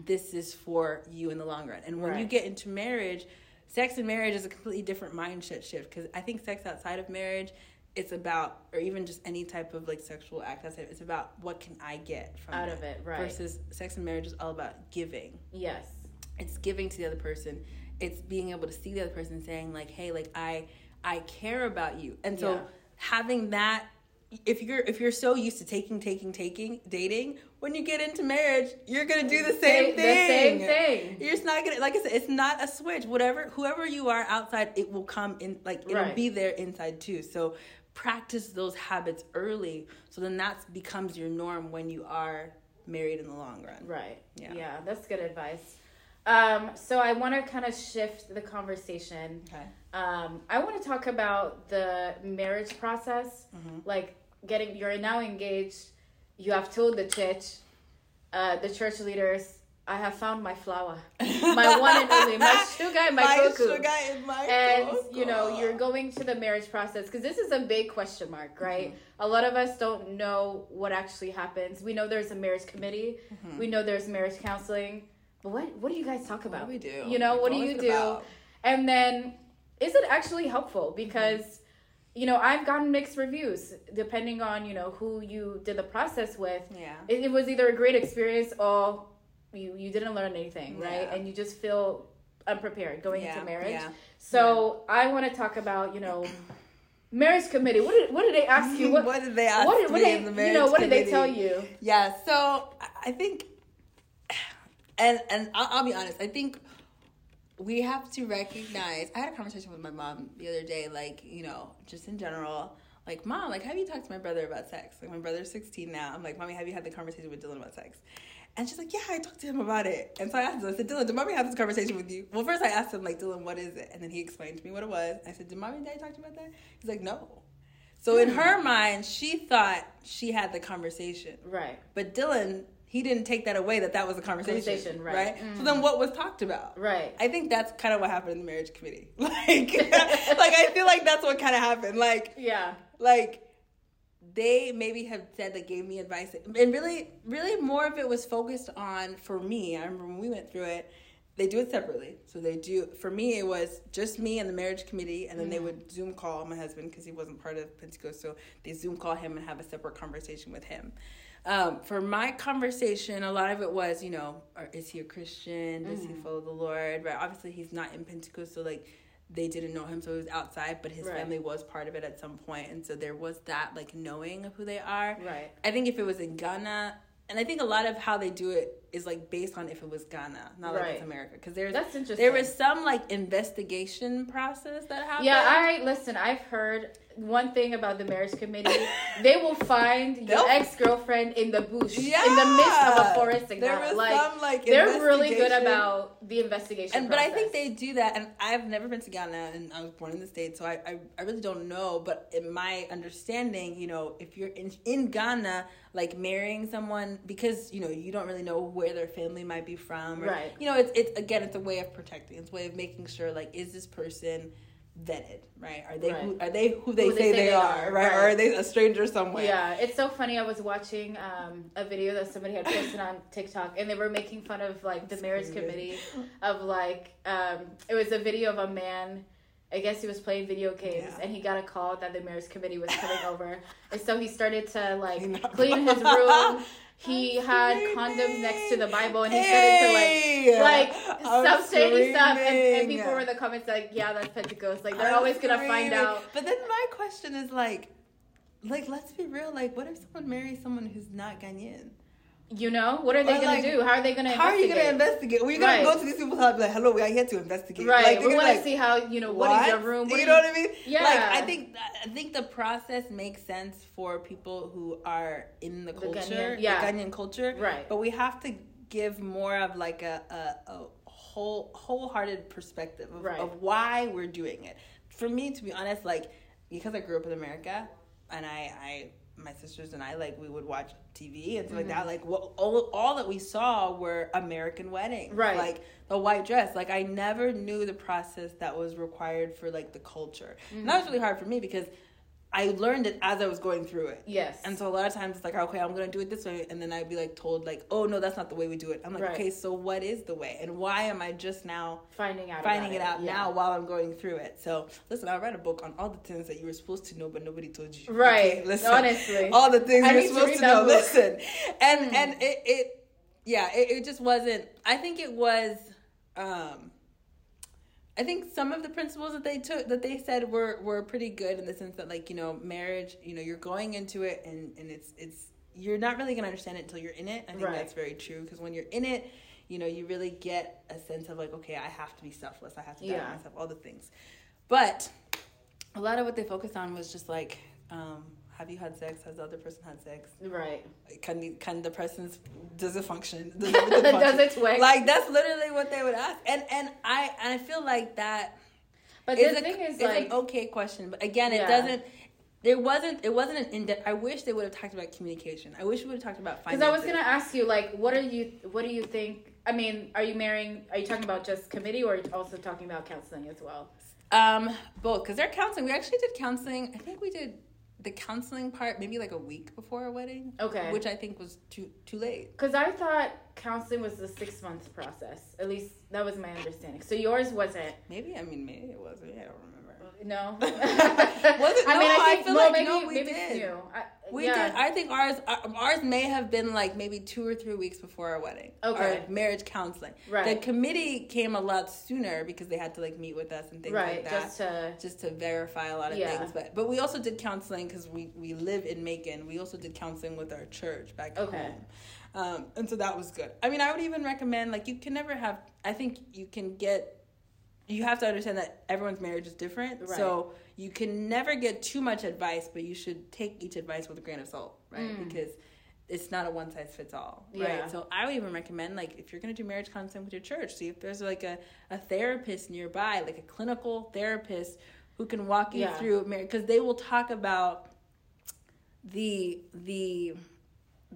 this is for you in the long run. And when you Mm-hmm. Get into marriage, sex and marriage is a completely different mindset shift. Because I think sex outside of marriage. It's about, or even just any type of like sexual act. outside, It's about what can I get from Out of it, right. Versus sex and marriage is all about giving Yes. it's giving to the other person it's being able to see the other person saying like hey like i i care about you and so Yeah. having that if you're if you're so used to taking taking taking dating when you get into marriage you're gonna do the same the thing same thing. you're just not gonna like i said it's not a switch whatever whoever you are outside it will come in like it'll Right. be there inside too so practice those habits early so then that becomes your norm when you are married in the long run Right. Yeah. Yeah. that's good advice. Um, so I want to kind of shift the conversation. okay Um, I want to talk about the marriage process. Mm-hmm. Like getting, you're now engaged. You have told the church, uh, the church leaders, I have found my flower, my one and only, my sugar and my, cuckoo. sugar and my and cocoa. you know you're going to the marriage process because this is a big question mark right Mm-hmm. a lot of us don't know what actually happens we know there's a marriage committee Mm-hmm. we know there's marriage counseling but what what do you guys talk about do we do? you know Like, what do you do about? and then is it actually helpful because you know i've gotten mixed reviews depending on you know who you did the process with Yeah. it, it was either a great experience or you you didn't learn anything right and you just feel unprepared going Yeah, into marriage yeah. so I want to talk about you know marriage committee. What did what did they ask you? What, What did they ask what did, what me they, in the you know what did they tell you? Yeah, so I- I think, and and I'll, I'll be honest. I think we have to recognize. I had a conversation with my mom the other day, like you know, just in general. Like, mom, like, have you talked to my brother about sex? Like, my brother's 16 now. I'm like, mommy, have you had the conversation with Dylan about sex? And she's like, yeah, I talked to him about it. And so I asked him, I said, Dylan, did mommy have this conversation with you? Well, first I asked him, like, Dylan, what is it? And then he explained to me what it was. I said, did mommy and daddy talk to you about that? He's like, no. So in hmm. her mind, she thought she had the conversation. Right. But Dylan, he didn't take that away that that was a conversation, Conversation, right. Mm. So then, what was talked about? Right. I think that's kind of what happened in the marriage committee. Like, like I feel like that's what kind of happened. Like, Yeah. like they maybe have said that gave me advice, and really, really more of it was focused on for me. I remember when we went through it. They do it separately. So they do. For me, it was just me and the marriage committee, and then they would Zoom call my husband because he wasn't part of Pentecost. So they Zoom call him and have a separate conversation with him. Um, for my conversation, a lot of it was, you know, is he a Christian? Does he follow the Lord? Right. Obviously, he's not in Pentecost, so like they didn't know him, so he was outside. But his Right. family was part of it at some point, and so there was that like knowing of who they are. Right. I think if it was in Ghana, and I think a lot of how they do it is like based on if it was Ghana, not like it's America, because there's That's interesting. there was some like investigation process that happened. Yeah, I listen. I've heard one thing about the marriage committee. they will find your ex girlfriend in the bush, Yeah. in the midst of a forest. In There was like, some, like, they're really good about the investigation. and but I think they do that, and I've never been to Ghana, and I was born in the states, so I, I, I really don't know. But in my understanding, you know, if you're in in Ghana, like marrying someone because you know you don't really know where their family might be from, or, Right. You know, it's it's again, it's a way of protecting. It's a way of making sure, like, is this person vetted, right? Are they who are they who they, Who say, they, are, right? Or are they a stranger somewhere? Yeah, it's so funny. I was watching um, a video that somebody had posted on TikTok, and they were making fun of like the marriage committee of like um, it was a video of a man I guess he was playing video games Yeah. and he got a call that the marriage committee was coming over. And so he started to like clean his room. He I'm had screaming. condoms next to the Bible and he started to like like I'm stuff and, and people were in the comments like, Yeah, that's Pentecost. Like they're I'm always gonna find out. But then my question is like, like let's be real. Like, what if someone marries someone who's not Ghanaian? You know? What are they gonna like, do? How are they gonna How are you gonna investigate? We're gonna Right. go to these people's house and be like, "Hello, we are here to investigate." Right. Like, we wanna like, see how, you know, what is your room? What you do know what I mean? Yeah. Like I think I think the process makes sense for people who are in the The culture, Ghanaian- yeah. the Ghanaian culture. Right. But we have to give more of like a a, a whole wholehearted perspective of, Right. of why we're doing it. For me, to be honest, like because I grew up in America, and I I my sisters and I like we would watch TV and stuff like Mm-hmm. that. Like all all that we saw were American weddings, Right. Like the white dress. Like I never knew the process that was required for like the culture. And that was really hard for me because I learned it as I was going through it. Yes. And so a lot of times it's like, okay, I'm gonna do it this way, and then I'd be like told like, oh no, that's not the way we do it. I'm like, Right. okay, so what is the way, and why am I just now finding out finding about it out Yeah. now while I'm going through it? So listen, I read a book on all the things that you were supposed to know, but nobody told you. Right. listen, Honestly. all the things I you're need to supposed to, know. book. Listen, and Hmm. and it, it yeah, it, it just wasn't. I think it was. um I think some of the principles that they took that they said were were pretty good in the sense that like you know marriage you know you're going into it and and it's it's you're not really gonna understand it until you're in it. I think Right. that's very true because when you're in it, you know you really get a sense of like okay I have to be selfless, I have to die Yeah. myself, all the things. But a lot of what they focused on was just like um, have you had sex? Has the other person had sex? Right. Can the, can the person's does it function? Does, everything function? Does it twig? Like that's literally what they would ask, and and I and I feel like that But the a- thing is like an okay question, but again, it Yeah. doesn't. There wasn't. It wasn't an in depth. I wish they would have talked about communication. I wish we would have talked about Because. I was gonna ask you, like, what are you? What do you think? I mean, are you marrying? Are you talking about just committee, or are you also talking about counseling as well? Um, both because they're counseling. We actually did counseling. I think we did the counseling part maybe like a week before our wedding. Okay. Which I think was too too late. Because I thought counseling was a six month process. At least that was my understanding. So yours wasn't. Maybe I mean maybe it wasn't. I don't remember. No. Was it? I mean, No, I I think feel no, like- maybe no, we maybe did. it's new. I, We yeah. did. I think ours uh, ours may have been like maybe two or three weeks before our wedding. Okay. Our marriage counseling. Right. The committee came a lot sooner because they had to like meet with us and things right. like that. Just to. just to verify a lot of Yeah. things. But but we also did counseling because we we live in Macon. We also did counseling with our church back Okay. home. Um, and so that was good. I mean, I would even recommend like you can never have. I think you can get. You have to understand that everyone's marriage is different. Right. So you can never get too much advice, but you should take each advice with a grain of salt, right? Mm. Because it's not a one size fits all, right? Yeah. So I would even recommend like if you're gonna do marriage counseling with your church, see if there's like a, a therapist nearby, like a clinical therapist who can walk you Yeah. through marriage because they will talk about the the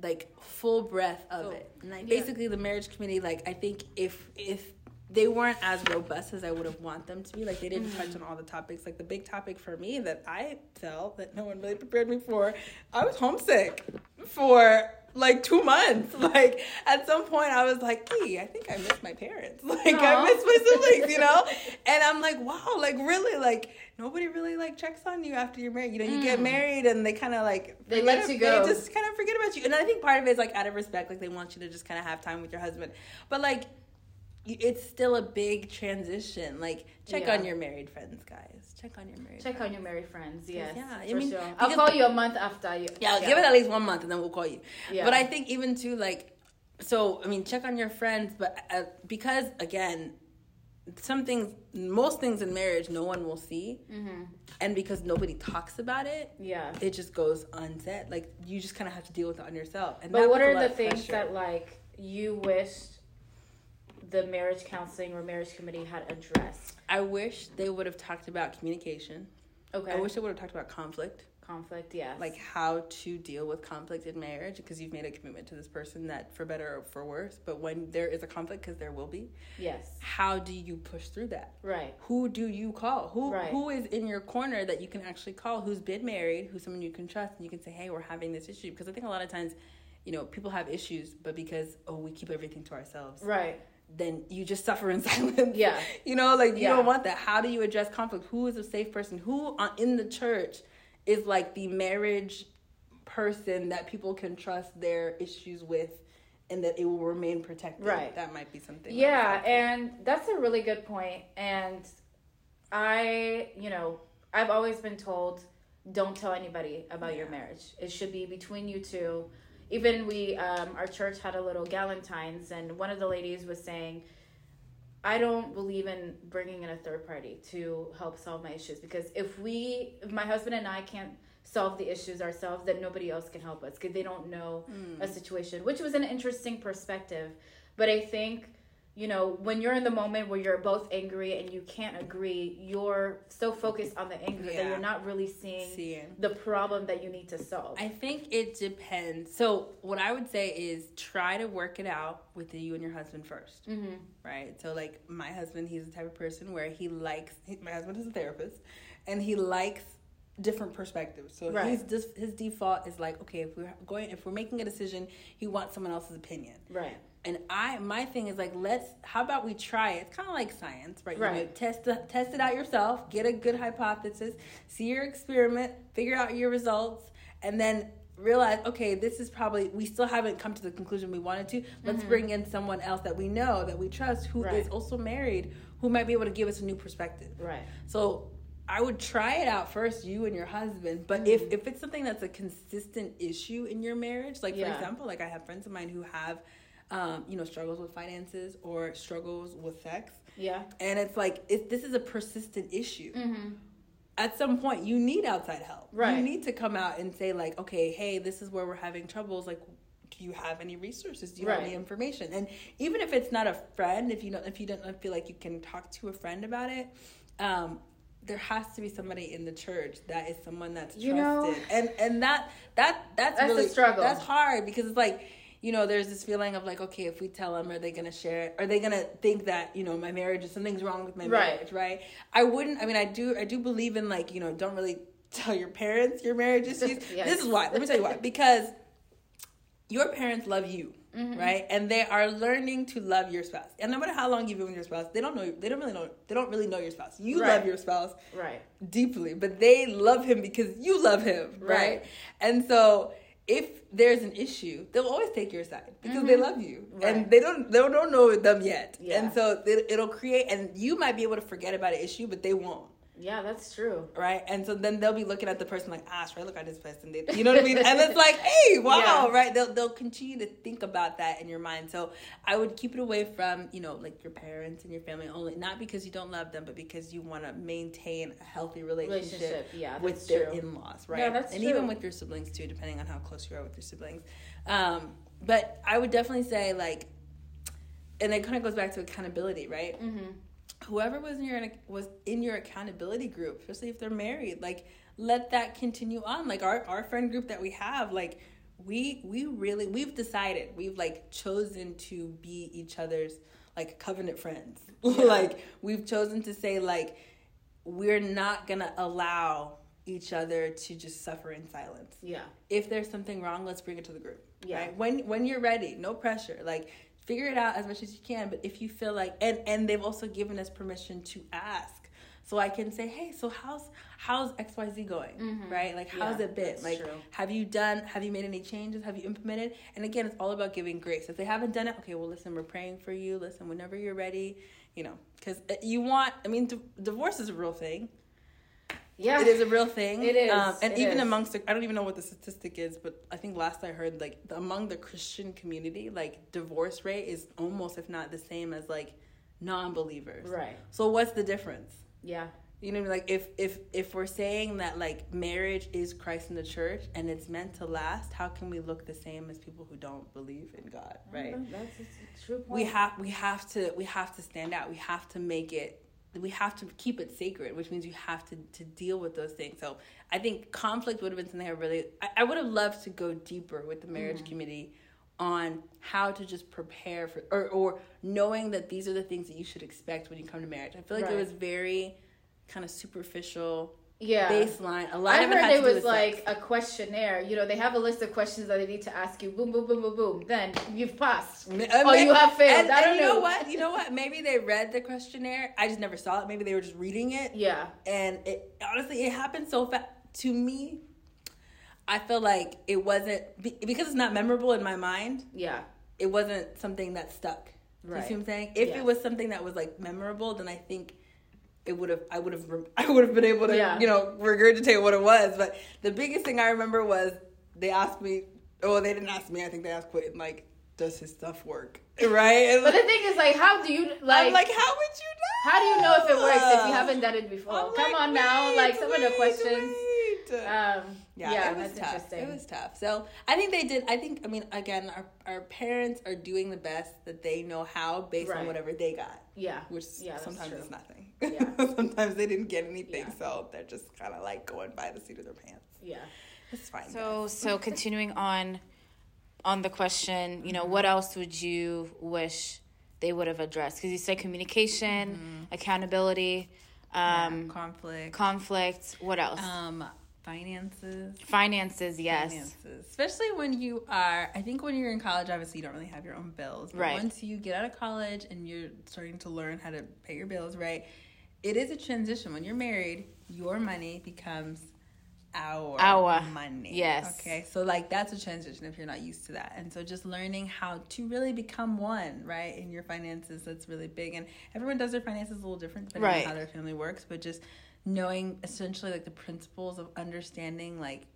like full breadth of So, it. And like yeah. basically the marriage committee, like I think if if they weren't as robust as I would have want them to be, like they didn't touch on all the topics. Like the big topic for me that I felt that no one really prepared me for, I was homesick for like two months. Like at some point I was like, hey, I think I miss my parents. Like I Aw. miss my siblings, you know? and I'm like, wow, like really, like nobody really like checks on you after you're married. You know, you get Mm. married and they kind of like They let you go. They just kind of forget about you. And I think part of it is like out of respect, like they want you to just kind of have time with your husband. But like, it's still a big transition. Like, check Yeah. on your married friends, guys. Check on your married. Check friends. on your married friends. Yes. yeah, I mean, sure. I'll call you a month after you. Yeah, give it at least one month and then we'll call you. Yeah. But I think even too like, so I mean, check on your friends, but uh, because again, some things, most things in marriage, no one will see, hmm and because nobody talks about it, Yeah. it just goes unsaid. Like you just kind of have to deal with it on yourself. And But what are the things pressure. that like you wished the marriage counseling or marriage committee had addressed? I wish they would have talked about communication. Okay. I wish they would have talked about conflict, conflict. Yes. like how to deal with conflict in marriage, because you've made a commitment to this person that, for better or for worse, but when there is a conflict, because there will be, yes. how do you push through that? Right. Who do you call? Who Right. who is in your corner that you can actually call? Who's been married? Who's someone you can trust? And you can say, "Hey, we're having this issue." Because I think a lot of times, you know, people have issues, but because oh, we keep everything to ourselves, Right. Then you just suffer in silence. Yeah. You know, like you Yeah. don't want that. How do you address conflict? Who is a safe person? Who on, in the church is like the marriage person that people can trust their issues with and that it will remain protected? Right. That might be something. Yeah, and that's a really good point. And I, you know, I've always been told don't tell anybody about your marriage. It should be between you two. Even we, um, our church had a little Galentine's, and one of the ladies was saying, I don't believe in bringing in a third party to help solve my issues because if we, if my husband and I can't solve the issues ourselves, then nobody else can help us because they don't know a situation, which was an interesting perspective. But I think, you know, when you're in the moment where you're both angry and you can't agree, you're so focused on the anger that you're not really seeing Seeing. the problem that you need to solve. I think it depends. So, what I would say is try to work it out with you and your husband 1st mm-hmm. right? So, like my husband, he's the type of person where he likes. He, my husband is a therapist, and he likes different perspectives. So Right. just his default is like, okay, if we're going, if we're making a decision, he wants someone else's opinion. Right. And I, my thing is like, let's. How about we try it? It's kind of like science, right? You Right. know, test test it out yourself, get a good hypothesis, see your experiment, figure out your results, and then realize, okay, this is probably we still haven't come to the conclusion we wanted to. Let's bring in someone else that we know that we trust who is Mm-hmm. Right. also married, who might be able to give us a new perspective. Right. So I would try it out first, you and your husband. But Mm-hmm. if if it's something that's a consistent issue in your marriage, like for example, like I have friends of mine who have, um, you know, struggles with finances or struggles with sex, Yeah. and it's like if this is a persistent issue. Mm-hmm. At some point, you need outside help. Right. You need to come out and say like, okay, hey, this is where we're having troubles. Like, do you have any resources? Do you have any information? And even if it's not a friend, if you don't, if you don't feel like you can talk to a friend about it, um, there has to be somebody in the church that is someone that's trusted. You know- and and that that that's, That's a really struggle. That's hard because it's like. You know, there's this feeling of like, okay, if we tell them, are they gonna share it? Are they gonna think that you know my marriage is something's wrong with my Right. marriage, right? I wouldn't. I mean, I do. I do believe in like you know, don't really tell your parents your marriage issues. Yes. This is why. Let me tell you why. Because your parents love you, Mm-hmm. right? And they are learning to love your spouse. And no matter how long you've been with your spouse, they don't know. They don't really know. They don't really know your spouse. You Right. love your spouse Right. deeply, but they love him because you love him, right? Right. And so if there's an issue, they'll always take your side because they love you, Mm-hmm. Right. and they don't they don't know them yet, Yeah. and so it, it'll create. And you might be able to forget about an issue, but they won't. Yeah, that's true. Right, and so then they'll be looking at the person like, ah, should I look at this person? They, you know what I mean? And it's like, hey, wow, Yeah. right? They'll they'll continue to think about that in your mind. So I would keep it away from you know like your parents and your family only, not because you don't love them, but because you want to maintain a healthy relationship, Relationship, yeah, with their in-laws, right? Yeah, that's and true. even with your siblings too, depending on how close you are with your siblings. Um, but I would definitely say like, and it kind of goes back to accountability, right? Mm-hmm. Whoever was in your was in your accountability group, especially if they're married, like let that continue on. Like our our friend group that we have, like we we really we've decided we've like chosen to be each other's like covenant friends. like we've chosen to say like we're not gonna allow each other to just suffer in silence Yeah. if there's something wrong, let's bring it to the group. Yeah. Right? When when you're ready, no pressure. Like figure it out as much as you can. But if you feel like and and they've also given us permission to ask. So I can say, hey, so how's how's XYZ going? Right? Like how's Mm-hmm. Yeah, it been? Like true. have you done have you made any changes? Have you implemented? And again, it's all about giving grace. If they haven't done it, okay, well listen, we're praying for you. Listen, whenever you're ready, you know, because you want I mean di- divorce is a real thing. Yeah. It is a real thing. It is. Um, and It even is. amongst, the, I don't even know what the statistic is, but I think last I heard, like the, among the Christian community, like divorce rate is almost, if not the same as like non-believers. Right. So what's the difference? Yeah. You know, like if if if we're saying that like marriage is Christ in the church and it's meant to last, how can we look the same as people who don't believe in God? Right That's a true point. we have we have to we have to stand out we have to make it we have to keep it sacred which means you have to to deal with those things. So i think conflict would have been something i really i, I would have loved to go deeper with the marriage Mm-hmm. community on how to just prepare for or, or knowing that these are the things that you should expect when you come to marriage. I feel like it was very kind of superficial Yeah. baseline. A lot I of it heard it was like sex. a questionnaire. You know, they have a list of questions that they need to ask you. Boom, boom, boom, boom, boom. Then you've passed. Oh, you have failed. And, I don't you know know. what? You know what? Maybe they read the questionnaire. I just never saw it. Maybe they were just reading it. Yeah. And it honestly, it happened so fast to me. I feel like it wasn't because it's not memorable in my mind. Yeah. It wasn't something that stuck. right. You see what I'm saying? If Yeah. it was something that was like memorable, then I think it would have. I would have. I would have been able to, Yeah. you know, regurgitate what it was. But the biggest thing I remember was they asked me. Oh, they didn't ask me. I think they asked Quentin like, "Does his stuff work?" Right? And But the thing is, like, how do you like? I'm like, how would you know? how do you know if it works if you haven't done it before? I'm Come like, on now, like some of the questions. wait. Um, yeah, yeah, it was that's tough. interesting. It was tough. So I think they did. I think I mean again, our our parents are doing the best that they know how based Right. on whatever they got, yeah, which Yeah, sometimes is nothing. Yeah. sometimes they didn't get anything, Yeah. so they're just kind of like going by the seat of their pants. yeah. It's fine. So, so continuing on, on the question, you know, what else would you wish they would have addressed? Because you said communication, accountability, um, conflict, conflict. What else? um, finances. finances. Yes. finances. Especially when you are, I think when you're in college, obviously you don't really have your own bills. But Right. once you get out of college and you're starting to learn how to pay your bills, right? It is a transition. When you're married, your money becomes our, Our, money. yes. Okay. So like that's a transition if you're not used to that. And so just learning how to really become one, right? In your finances, that's really big. And everyone does their finances a little different depending Right. on how their family works. But just knowing essentially like the principles of understanding like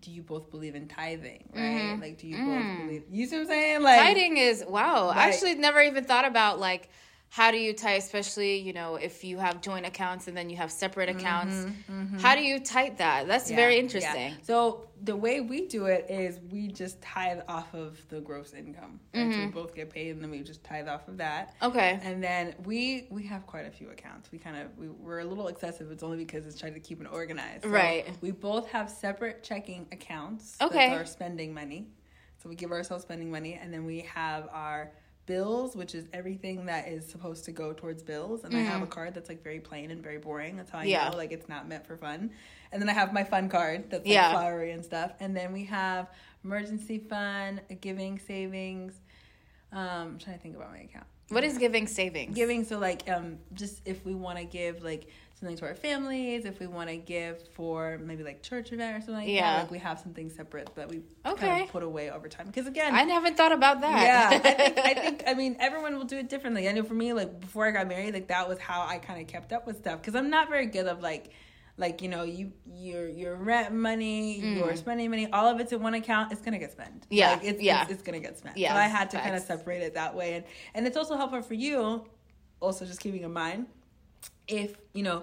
do you both believe in tithing, right? Mhm. Like, do you Mm. both believe? You see what I'm saying? Like, Tithing is wow. I actually never even thought about like how do you tie, especially you know if you have joint accounts and then you have separate accounts. How do you tie that? That's Mm-hmm, Yeah, very yeah. interesting. So the way we do it is we just tithe off of the gross income. Right? So we Mm-hmm. both get paid, and then we just tithe off of that. Okay. And then we we have quite a few accounts. We kind of we, we're a little excessive. It's only because it's trying to keep it organized. So Right. We both have separate checking accounts. Okay. Our spending money. So we give ourselves spending money, and then we have our bills, which is everything that is supposed to go towards bills. And I have a card that's like very plain and very boring. That's how I. Yeah. know like it's not meant for fun. And then I have my fun card that's like Yeah. flowery and stuff. And then we have emergency fund, giving savings. Um, I'm trying to think about my account What is giving savings? giving so like um just if we want to give like something to our families if we want to give for maybe like church event or something like Yeah. that like we have something separate that we kind Okay. of put away over time because again I haven't thought about that. yeah I think, I think i mean everyone will do it differently i know for me like before i got married like that was how i kind of kept up with stuff because i'm not very good of like like you know you your your rent money your spending money all of it's in one account it's gonna get spent Mm. Yeah, like, it's, yeah. it's, it's gonna get spent Yeah, so i had to kind of separate it that way and and it's also helpful for you also just keeping in mind if you know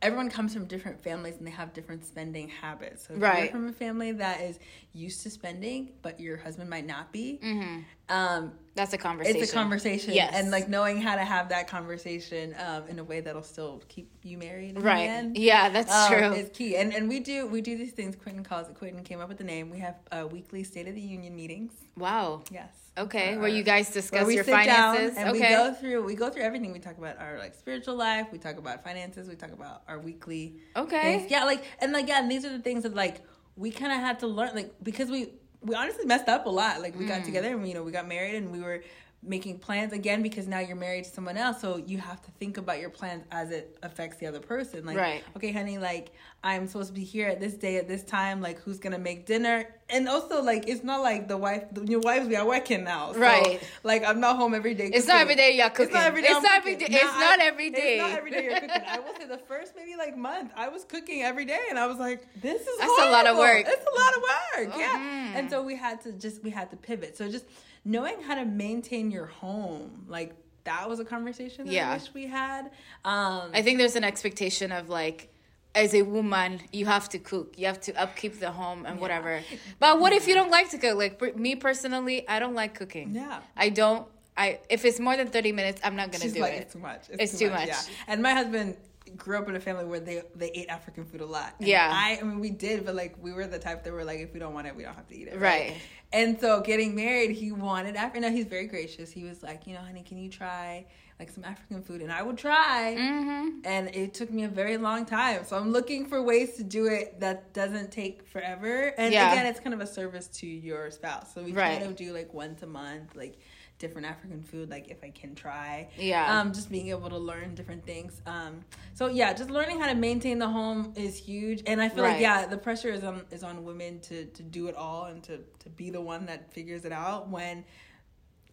everyone comes from different families and they have different spending habits so if Right. you're from a family that is used to spending but your husband might not be hmm um That's a conversation. it's a conversation Yes. and like knowing how to have that conversation um in a way that'll still keep you married Right. Yeah, that's um, true. is key and and we do we do these things quentin calls it quentin came up with the name we have uh, weekly state of the union meetings Wow. yes Okay, For where you guys discuss we your finances. and okay. we go through we go through everything. We talk about our like spiritual life. We talk about finances. We talk about our weekly okay. things. Yeah, like and like yeah, and these are the things that like we kind of had to learn like because we we honestly messed up a lot. Like we Mm. got together and you know we got married and we were making plans again because now you're married to someone else so you have to think about your plans as it affects the other person like Right. okay honey like i'm supposed to be here at this day at this time like who's gonna make dinner and also like it's not like the wife your wives we are working now so, Right. like i'm not home every day It's not every day you're cooking. It's not every day. It's I'm not every cooking. day- it's Nah, not every day. It's not every day you're cooking. I will say the first maybe like month I was cooking every day, and I was like, "This is That's a lot of work. It's a lot of work." Yeah, Mhm. and so we had to just we had to pivot. So just knowing how to maintain your home, like that was a conversation that Yeah. I wish we had. Um, I think there's an expectation of like, as a woman, you have to cook, you have to upkeep the home and whatever. But what if you don't like to cook? Like me personally, I don't like cooking. yeah. I don't. I if it's more than thirty minutes, I'm not gonna She's do like, it. it's too much. It's too much. Yeah. And my husband grew up in a family where they they ate African food a lot. And Yeah. I, I mean, we did, but like we were the type that were like, if we don't want it, we don't have to eat it. Right. And so getting married, he wanted African. Now he's very gracious. He was like, you know, honey, can you try like some African food, and I would try. Mm-hmm. And it took me a very long time, so I'm looking for ways to do it that doesn't take forever. And Yeah. again, it's kind of a service to your spouse, so we Right. kind of do like once a month, like different African food, like if I can try. Yeah. Um, just being able to learn different things. Um, so yeah, just learning how to maintain the home is huge, and I feel Right. like yeah, the pressure is on is on women to to do it all and to to be the one that figures it out. When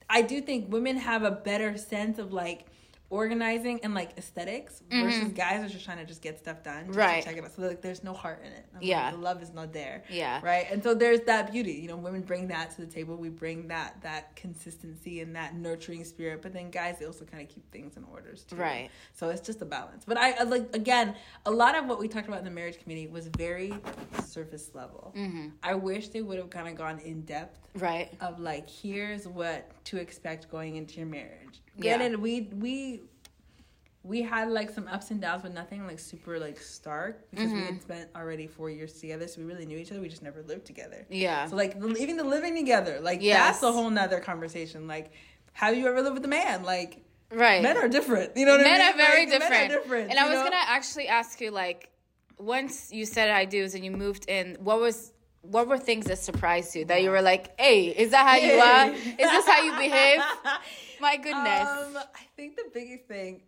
I do think women have a better sense of like organizing and like aesthetics versus guys are just trying to just get stuff done, Mm-hmm. Right. check it out. So like, there's no heart in it. I'm like, Yeah. the love is not there Yeah. right and so there's that beauty you know women bring that to the table we bring that that consistency and that nurturing spirit but then guys they also kind of keep things in orders too Right. so it's just a balance but i I like again a lot of what we talked about in the marriage community was very surface level Mm-hmm. i wish they would have kind of gone in depth Right. of like here's what to expect going into your marriage Yeah. granted we we we had like some ups and downs but nothing like super like stark because we Mm-hmm. had spent already four years together so we really knew each other we just never lived together Yeah. so like the- even the living together like Yes. that's a whole nother conversation like have you ever lived with a man like right. men are different you know what men I mean are very Like, men different. different And I was know? gonna actually ask you, like, once you said I do's and you moved in, what was what were things that surprised you that you were like, "Hey, is that how you are? Is this how you behave?" My goodness. Um, I think the biggest thing.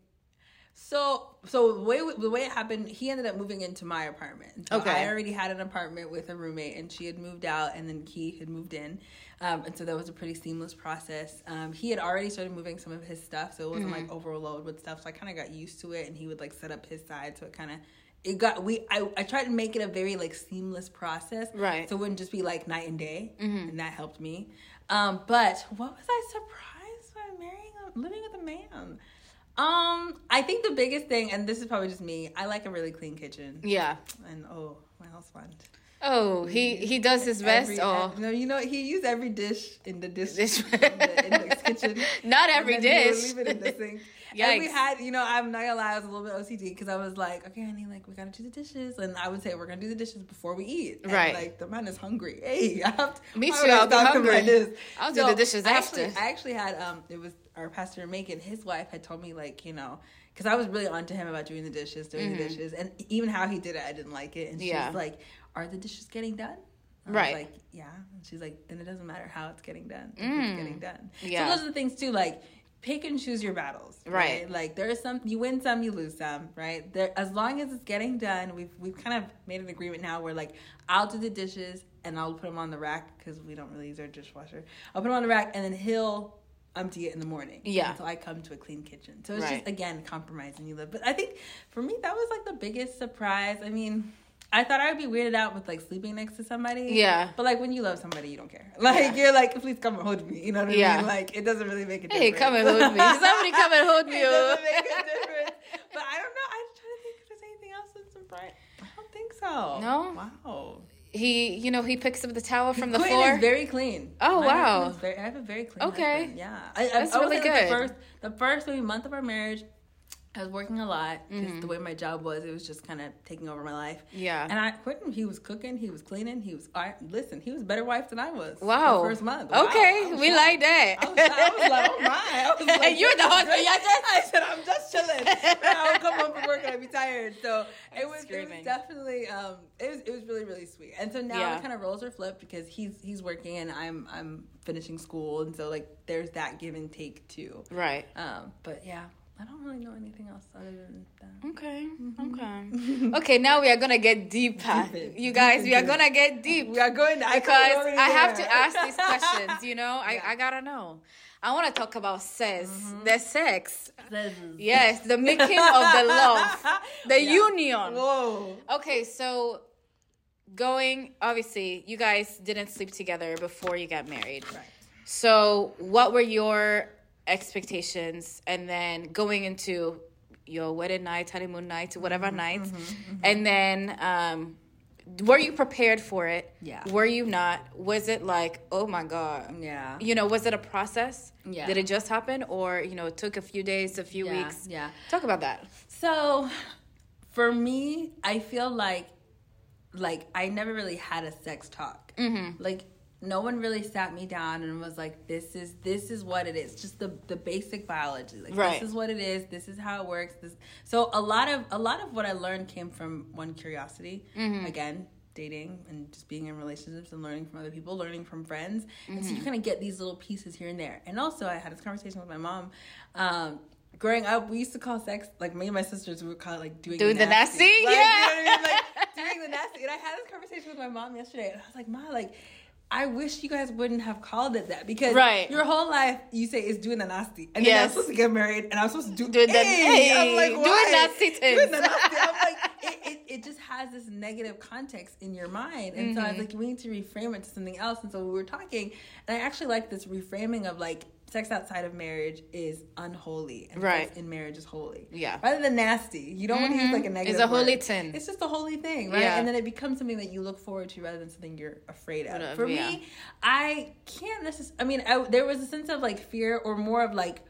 So, so the way the way it happened, he ended up moving into my apartment. So Okay. I already had an apartment with a roommate, and she had moved out, and then he had moved in, um, and so that was a pretty seamless process. Um, he had already started moving some of his stuff, so it wasn't Mm-hmm. like overload with stuff. So I kind of got used to it, and he would like set up his side, so it kind of. It got we I, I tried to make it a very like seamless process Right. so it wouldn't just be like night and day Mm-hmm. and that helped me um but what was i surprised by marrying a, living with a man um i think the biggest thing and this is probably just me i like a really clean kitchen yeah. and oh my husband Oh, he he does his best. Every- oh, no you know he used every dish in the dish, Dish- in, the, in the kitchen not every dish. leave it in the sink. And we had, you know, I'm not gonna lie, I was a little bit OCD because I was like, okay, honey, like we gotta do the dishes, and I would say we're gonna do the dishes before we eat. And, Right. Like the man is hungry. Hey, I have to, Me too, I'll be hungry. like? I'll do the dishes after. Actually, I actually had um, it was our pastor Macon. His wife had told me like, you know. Because I was really onto him about doing the dishes, doing the dishes, and even how he did it, I didn't like it. And she Mm-hmm. Yeah. like, "Are the dishes getting done?" I was Right. like, yeah. And she's like, then it doesn't matter how it's getting done. Mm. It's getting done. Yeah. So those are the things too. Like, pick and choose your battles. Right. Like there is some you win some, you lose some. Right. There, as long as it's getting done, we've we've kind of made an agreement now where like I'll do the dishes and I'll put them on the rack because we don't really use our dishwasher. I'll put them on the rack and then he'll empty it in the morning. Yeah. Until I come to a clean kitchen. So it's Right. just again compromising you live. But I think for me that was like the biggest surprise. I mean. I thought I would be weirded out with like sleeping next to somebody. Yeah. But like when you love somebody, you don't care. Like you're like, please come and hold me. You know what I Yeah. mean? Like it doesn't really make a difference. Hey, come and hold me. Somebody come and hold me. it oh. doesn't make a difference. But I don't know. I'm trying to think if there's anything else that's surprising. I don't think so. No? Wow. He, you know, he picks up the towel from the floor. is very clean. Oh, My wow. Very, I have a very clean. Okay. husband. Yeah. I, I, That's I really good. The first, the first maybe month of our marriage, I was working a lot because Mm-hmm. the way my job was, it was just kind of taking over my life. Yeah. And I Quentin, he was cooking, he was cleaning, he was. I listen, he was a better wife than I was. Wow. The first month. Wow. Okay, we shocked. like that. I was, I was like, oh my. I was like, You're the husband, yes, yes. I said, I'm just chilling. I would come home from work and I'd be tired. So it was, it was definitely, um, it was, it was really, really sweet. And so now Yeah. the kind of roles are flipped because he's, he's working and I'm, I'm finishing school. And so like, there's that give and take too. Right. Um, but yeah, I don't really know anything else other than that. Okay. Mm-hmm. Okay. okay. Now we are gonna get deeper. Deep. You guys, Deep we are gonna get deep We are going I because could I have to ask these questions. You know, I, Yeah. I gotta know. I want to talk about sex, Mm-hmm. the sex. This Yes, the making of the love, the Yeah. union. Whoa. Okay, so going obviously, you guys didn't sleep together before you got married. Right. So, what were your expectations, and then going into your wedding night, honeymoon night, whatever Mm-hmm, night, and then um, were you prepared for it? Yeah. Were you not? Was it like, oh my god? Yeah. You know, was it a process? Yeah. Did it just happen, or you know, it took a few days, a few Yeah, weeks? yeah. Talk about that. So, for me, I feel like like I never really had a sex talk. Mm-hmm. Like no one really sat me down and was like, "This is this is what it is." Just the the basic biology, like Right. this is what it is. This is how it works. This so a lot of a lot of what I learned came from one curiosity. Mm-hmm. Again, dating and just being in relationships and learning from other people, learning from friends, and Mm-hmm. so you kind of get these little pieces here and there. And also, I had this conversation with my mom. Um, Growing up, we used to call sex like me and my sisters. We would call it like doing Doing the nasty? Like, you know Yeah. what I mean? Like, doing the nasty. And I had this conversation with my mom yesterday, and I was like, "Ma, like, I wish you guys wouldn't have called it that because Right. your whole life you say is doing the nasty, and then I'm supposed to get married, and I'm supposed to do Doing the- hey, I'm hey, like, doing nasty things. Doing the nasty. I'm like, it, it, it just has this negative context in your mind, and so I Mm-hmm. was like, we need to reframe it to something else. And so we were talking, and I actually like this reframing of like. Sex outside of marriage is unholy, and Right. sex in marriage is holy. Yeah. Rather than nasty, you don't want to use like a negative. It's a holy word. tin. It's just a holy thing, right? Yeah. And then it becomes something that you look forward to rather than something you're afraid of. For yeah. me, I can't necessarily. I mean, I, there was a sense of like fear or more of like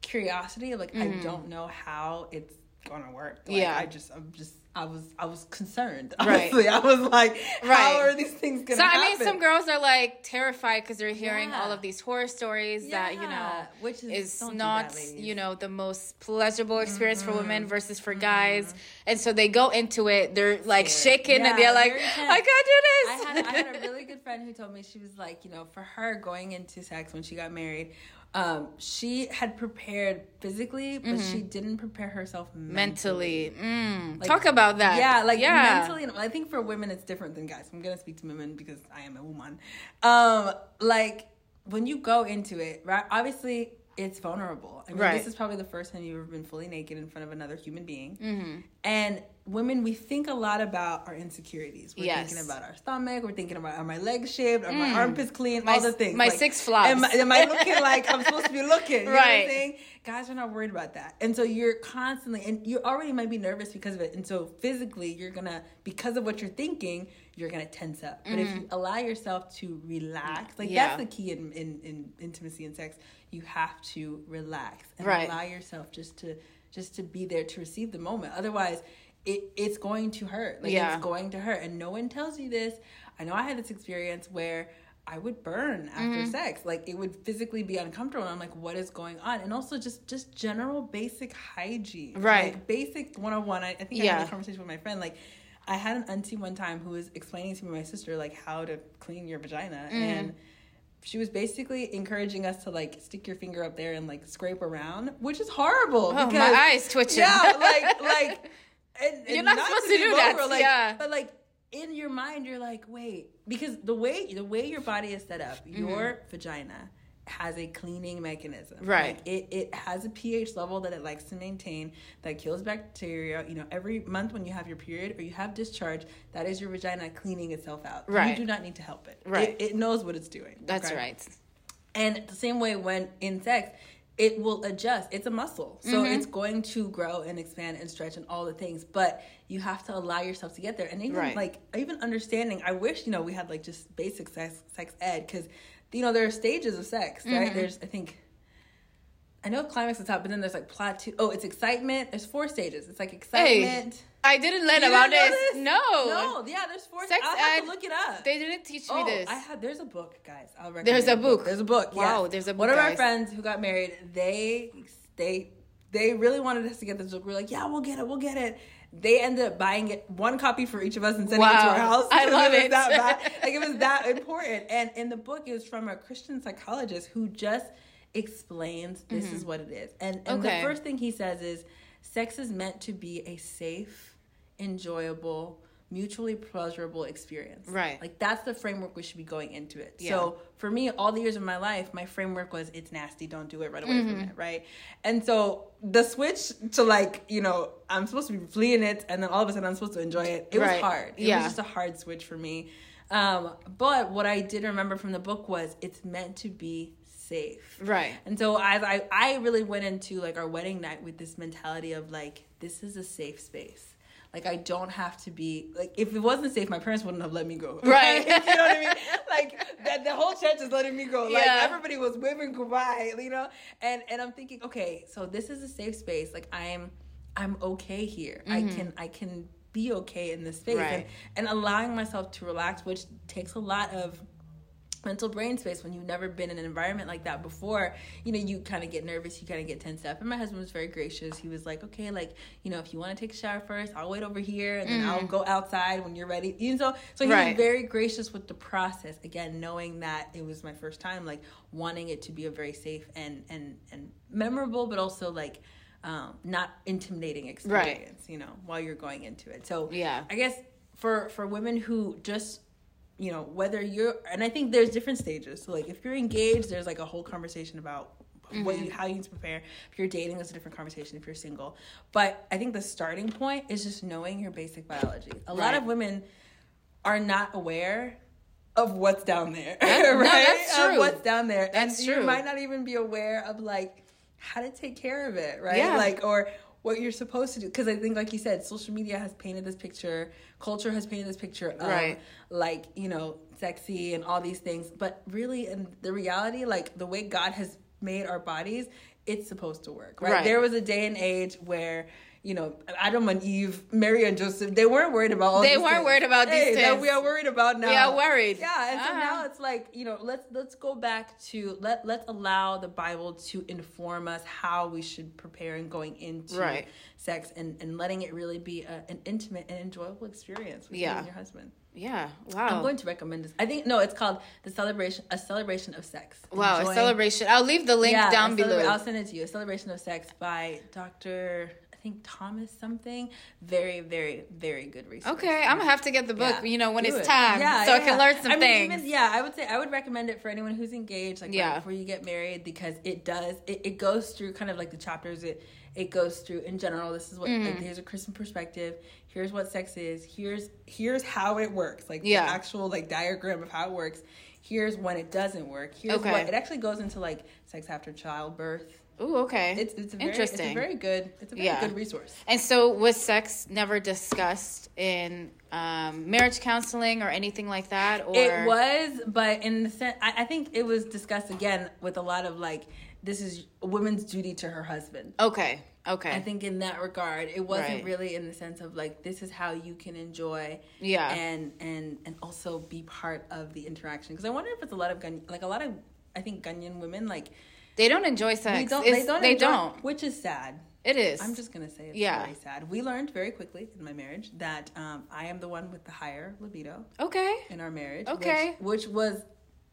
curiosity. Of, like I don't know how it's gonna work. Like, Mm-hmm. Yeah. I just, I'm just, I was, I was concerned. Right. Honestly, I was like, Right. how are these things gonna happen? So I mean, some girls are like terrified because they're hearing Yeah. all of these horror stories that you know which is, is don't that, you know the most pleasurable experience for Mm-hmm. women versus for guys, and so they go into it. They're like shaking and they're like. I can't do this. I had, I had a really good friend who told me she was like, you know, for her going into sex when she got married, um, she had prepared physically, but she didn't prepare herself mentally. mentally. Mm. Like, Talk about that. Yeah, like yeah. mentally. I think for women it's different than guys. I'm gonna speak to women because I am a woman. Um, like when you go into it, right? Obviously, it's vulnerable. I mean, Right. this is probably the first time you've ever been fully naked in front of another human being. Mm-hmm. And women, we think a lot about our insecurities. We're Yes. thinking about our stomach. We're thinking about are my legs shaved? Are my armpits clean? Mm. My all the things. my six flops. Am, I- am I looking like I'm supposed to be looking? You know what Right. I'm saying? Guys are not worried about that. And so you're constantly, and you already might be nervous because of it. And so physically, you're going to, because of what you're thinking, you're going to tense up. But if you allow yourself to relax, like. Yeah. that's the key in, in, in intimacy and sex. You have to relax and Right. allow yourself just to, just to be there to receive the moment. Otherwise, it, it's going to hurt. Like Yeah. it's going to hurt. And no one tells you this. I know I had this experience where I would burn after Mm-hmm. sex. Like it would physically be uncomfortable. And I'm like, what is going on? And also just just general basic hygiene. Right. Like basic one on one. I think I Yeah. had a conversation with my friend. Like I had an auntie one time who was explaining to me my sister like how to clean your vagina. Mm-hmm. And she was basically encouraging us to like stick your finger up there and like scrape around, which is horrible. Oh, because, my eyes twitching. Yeah, like like and, You're and not supposed to do that, like, yeah. But like in your mind, you're like, wait, because the way the way your body is set up, mm-hmm. your vagina has a cleaning mechanism. Right. Like, it it has a pH level that it likes to maintain that kills bacteria. You know, every month when you have your period or you have discharge, that is your vagina cleaning itself out. Right. You do not need to help it. Right. It, it knows what it's doing. That's okay? right. And the same way when in sex, it will adjust. It's a muscle. So Mm-hmm. it's going to grow and expand and stretch and all the things. But you have to allow yourself to get there. And even Right. like even understanding, I wish, you know, we had like just basic sex sex ed because you know, there are stages of sex, right? Mm-hmm. There's I think I know climax is top, but then there's like plateau. Oh, it's excitement. There's four stages. It's like excitement. I didn't learn You about didn't this. know No. No, yeah, there's four. Sex I'll have to look it up. They didn't teach me Oh, this. I had. There's a book, guys. I'll recommend There's a the book. There's a book. Wow, yes. there's a book, One of our friends who got married, they they they really wanted us to get this book. We are like, yeah, we'll get it, we'll get it. They ended up buying it, one copy for each of us, and sending it to our house. I love was it. That bad. Like it was that important. And in the book, it was from a Christian psychologist who just explains this is what it is. And, and Mm-hmm. Okay. the first thing he says is, sex is meant to be a safe, enjoyable, mutually pleasurable experience. Right. Like that's the framework we should be going into it. Yeah. So for me, all the years of my life, my framework was it's nasty, don't do it, right away Mm-hmm. from it, right? And so the switch to like, you know, I'm supposed to be fleeing it and then all of a sudden I'm supposed to enjoy it. It Right. was hard. It Yeah. was just a hard switch for me. Um, but what I did remember from the book was it's meant to be safe. Right. And so as I I really went into like our wedding night with this mentality of like this is a safe space. Like I don't have to be like if it wasn't safe, my parents wouldn't have let me go. Right. You know what I mean? Like that the whole church is letting me go. Like Yeah. everybody was waving goodbye, you know? And and I'm thinking, okay, so this is a safe space. Like I'm I'm okay here. I can I can be okay in this space. Mm-hmm. Right. And and allowing myself to relax, which takes a lot of mental brain space when you've never been in an environment like that before. You know you kind of get nervous you kind of get tensed up. And my husband was very gracious. He was like okay like you know if you want to take a shower first i'll wait over here and then mm. i'll go outside when you're ready. You know so he right. was very gracious with the process. Again knowing that it was my first time like wanting it to be a very safe and and and memorable but also like um, not intimidating experience right. you know while you're going into it. So yeah. I guess for for women who just you know whether you're and i think there's different stages so like if you're engaged there's like a whole conversation about mm-hmm. what you how you need to prepare if you're dating there's a different conversation if you're single but i think the starting point is just knowing your basic biology a right. lot of women are not aware of what's down there right no, that's true. of what's down there that's and true. you might not even be aware of like how to take care of it right yeah. like or what you're supposed to do because i think like you said social media has painted this picture culture has painted this picture of right. like you know sexy and all these things but really in the reality like the way god has made our bodies it's supposed to work right, right. there was a day and age where you know, Adam and Eve, Mary and Joseph, they weren't worried about all They weren't things. worried about hey, these things. That we are worried about now. We are worried. Yeah, and uh-huh. so now it's like, you know, let's let's go back to let let's allow the Bible to inform us how we should prepare and going into right. sex and and letting it really be a, an intimate and enjoyable experience with yeah. you and your husband. Yeah. Wow. I'm going to recommend this. I think no, it's called the celebration a celebration of sex. Wow, Enjoying, a celebration. I'll leave the link yeah, down below. I'll send it to you. A celebration of sex by Dr think Thomas something. Very, very, very good resource. Okay, I'm gonna have to get the book. Yeah, you know, when it's it. time, yeah, so yeah. I can learn some I mean, things. Even, yeah, I would say I would recommend it for anyone who's engaged, like yeah. right before you get married, because it does. It, it goes through kind of like the chapters. It it goes through in general. This is what mm. like, here's a Christian perspective. Here's what sex is. Here's here's how it works. Like yeah. the actual like diagram of how it works. Here's when it doesn't work. Here's okay. what it actually goes into like sex after childbirth Oh, okay. It's it's a very, interesting. It's a very good. It's a very yeah. good resource. And so, was sex never discussed in um, marriage counseling or anything like that? Or it was, but in the sense, I, I think it was discussed again with a lot of like, this is a woman's duty to her husband. Okay. Okay. I think in that regard, it wasn't right. really in the sense of like this is how you can enjoy, yeah, and and and also be part of the interaction. Because I wonder if it's a lot of gun, like a lot of I think Ghanaian women like they don't enjoy sex. They don't. they don't. They enjoy, don't. Which is sad. It is. I'm just gonna say it's yeah. very sad. We learned very quickly in my marriage that um, I am the one with the higher libido. Okay. In our marriage. Okay. Which, which was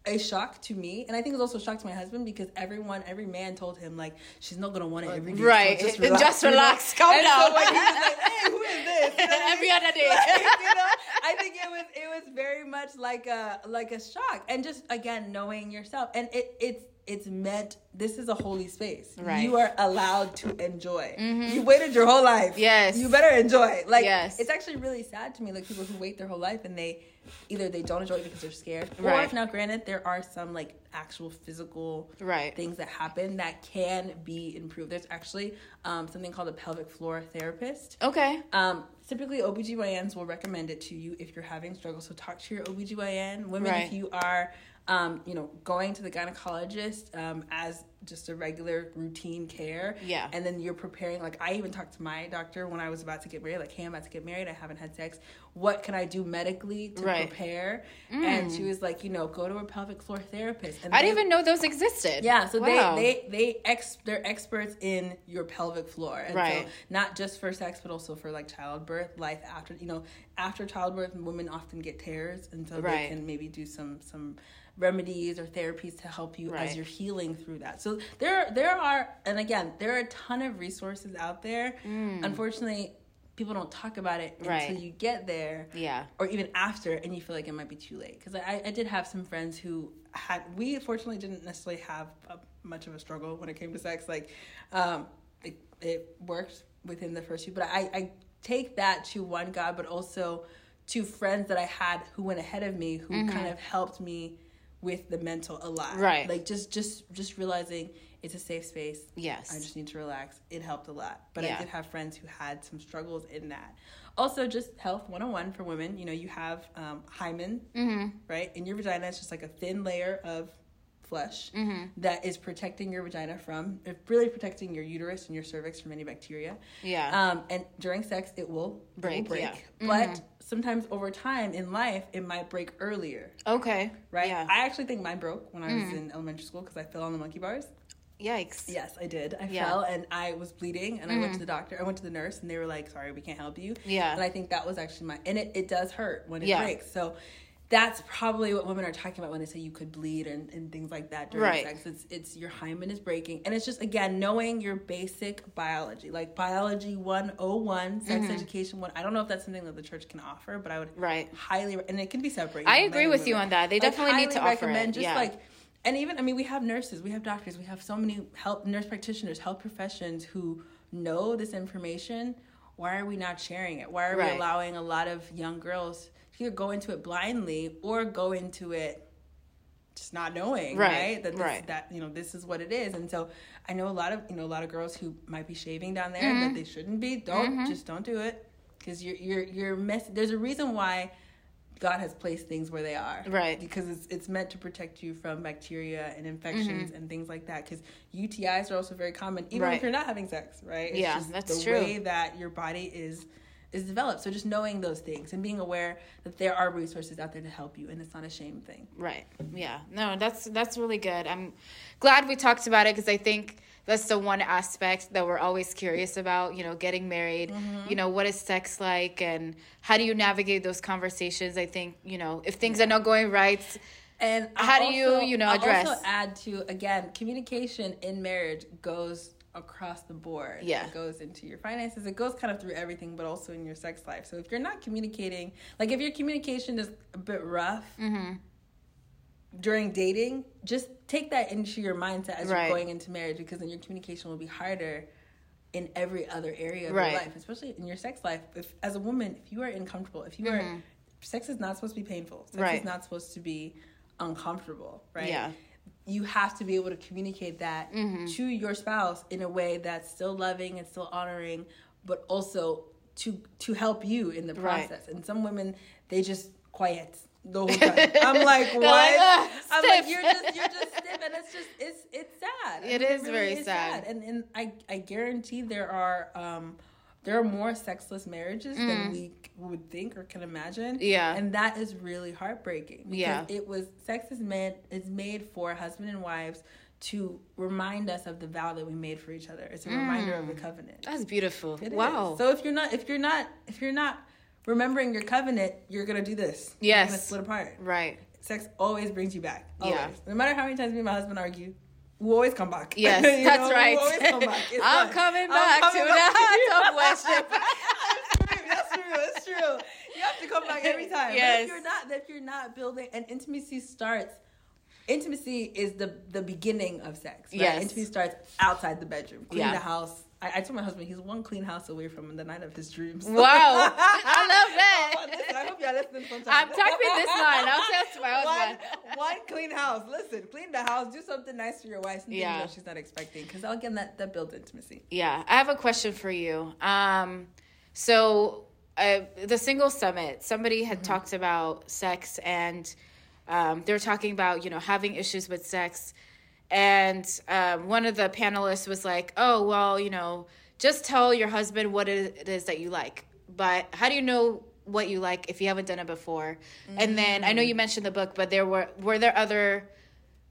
a shock to me, and I think it was also a shock to my husband because everyone, every man told him like she's not gonna want it every day. Right, so just relax. Just relax. Calm and down. So he was like, "Hey, who is this?" You know every other day. Like, you know, I think it was it was very much like a like a shock, and just again knowing yourself, and it it's it's meant this is a holy space. Right. You are allowed to enjoy. Mm-hmm. you waited your whole life. Yes. You better enjoy. Like yes. it's actually really sad to me like people who wait their whole life and they either they don't enjoy it because they're scared right. or now granted there are some like actual physical right. things that happen that can be improved. There's actually um, something called a pelvic floor therapist. Okay. Um, typically OBGYNs will recommend it to you if you're having struggles. So talk to your OBGYN women right. if you are um, you know, going to the gynecologist um, as just a regular routine care. Yeah. And then you're preparing. Like I even talked to my doctor when I was about to get married. Like, hey, I'm about to get married. I haven't had sex. What can I do medically to right. prepare? Mm. And she was like, you know, go to a pelvic floor therapist. And I didn't even know those existed. Yeah. So wow. they they they ex they're experts in your pelvic floor. And right. So not just for sex, but also for like childbirth, life after. You know, after childbirth, women often get tears, and so right. they can maybe do some some remedies or therapies to help you right. as you're healing through that. So there there are and again, there are a ton of resources out there. Mm. Unfortunately, people don't talk about it right. until you get there. Yeah. Or even after and you feel like it might be too late. Because I, I did have some friends who had, we fortunately didn't necessarily have a, much of a struggle when it came to sex. Like, um, it, it worked within the first few. But I, I take that to one God, but also to friends that I had who went ahead of me who mm-hmm. kind of helped me with the mental a lot. Right. Like just just just realizing it's a safe space. Yes. I just need to relax. It helped a lot. But yeah. I did have friends who had some struggles in that. Also, just health 101 for women. You know, you have um, hymen, mm-hmm. right? In your vagina, it's just like a thin layer of flesh Mm-hmm. that is protecting your vagina from, really protecting your uterus and your cervix from any bacteria. Yeah. Um, and during sex, it will Break, It will break. yeah. But Mhm. sometimes over time in life, it might break earlier. okay. Right. Yeah. I actually think mine broke when I was in elementary school because I fell on the monkey bars. Yikes. Yes, I did. I Yeah. fell and I was bleeding, and I went to the doctor. I went to the nurse, and they were like, "Sorry, we can't help you." Yeah. And I think that was actually my, and it, it does hurt when it Yeah. breaks. So that's probably what women are talking about when they say you could bleed and, and things like that during Right. sex. It's it's your hymen is breaking, and it's just again knowing your basic biology, like biology one oh one, sex Mm-hmm. education one. I don't know if that's something that the church can offer, but I would Right. highly and it can be separated. I agree with you on that. They Like, definitely need to highly offer recommend it. Just Yeah. like and even I mean we have nurses, we have doctors, we have so many health nurse practitioners, health professions who know this information. Why are we not sharing it? Why are Right. we allowing a lot of young girls to either go into it blindly or go into it just not knowing, Right, right? That this, right. that you know this is what it is. And so I know a lot of you know a lot of girls who might be shaving down there Mm-hmm. that they shouldn't be. Don't just don't do it because you're you're you're mess. There's a reason why God has placed things where they are, Right. Because it's it's meant to protect you from bacteria and infections Mm-hmm. and things like that. Because UTIs are also very common, even Right. if you're not having sex, right? It's Yeah, just that's the true. way that your body is is developed. So just knowing those things and being aware that there are resources out there to help you, and it's not a shame thing. Right. Yeah. No, that's that's really good. I'm glad we talked about it because I think that's the one aspect that we're always curious about. You know, getting married. Mm-hmm. You know, what is sex like, and how do you navigate those conversations? I think you know if things are not going right. And How I'll do you, you know, I'll address- Also add to again, communication in marriage goes across the board. Yeah. it goes into your finances. It goes kind of through everything, but also in your sex life. So if you're not communicating, like if your communication is a bit rough Mm-hmm. during dating, just take that into your mindset as Right. you're going into marriage, because then your communication will be harder in every other area of Right. your life, especially in your sex life. If as a woman, if you are uncomfortable, if you are, sex is not supposed to be painful. Sex Mm-hmm. Right. is not supposed to be uncomfortable, right? Yeah. You have to be able to communicate that Mm-hmm. to your spouse in a way that's still loving and still honoring, but also to to help you in the Right. process. And some women, they just quiet the whole time. I'm like, what? like, "Ugh, I'm like, you're just you're just stiff, and it's just it's it's sad. I It mean, is very sad. And and I I guarantee there are um there are more sexless marriages than we would think or can imagine. Mm. Yeah. and that is really heartbreaking. Because Yeah. it was sex is meant is made for husband and wives to remind us of the vow that we made for each other. It's a reminder of the covenant. That's beautiful. It is. Mm. wow. So if you're not if you're not if you're not remembering your covenant, you're gonna do this. You're Yes. gonna split apart. right. Sex always brings you back. Always. Yeah. No matter how many times me and my husband argue, we always come back. Yes, that's know, right. always come back. I'm fine. coming I'm back coming to back. the worship. that's true. That's true. You have to come back every time. But Yes. if you're not, if you're not building, and intimacy starts. Intimacy is the the beginning of sex. Right? Yes. Intimacy starts outside the bedroom. Clean Yeah. the house. I, I told my husband he's one clean house away from the night of his dreams. Wow. I love that. Listen, I hope y'all listening sometime. I'm typing this line. I'll tell to my husband. One, one clean house. Listen, clean the house. Do something nice for your wife. Yeah. that she's not expecting. Because again, that that builds intimacy. Yeah, I have a question for you. Um, so uh, the single summit, somebody had talked about sex, and um, they were talking about you know having issues with sex, and um, one of the panelists was like, "Oh, well, you know, just tell your husband what it is that you like." But how do you know what you like if you haven't done it before? And then I know you mentioned the book, but there were were there other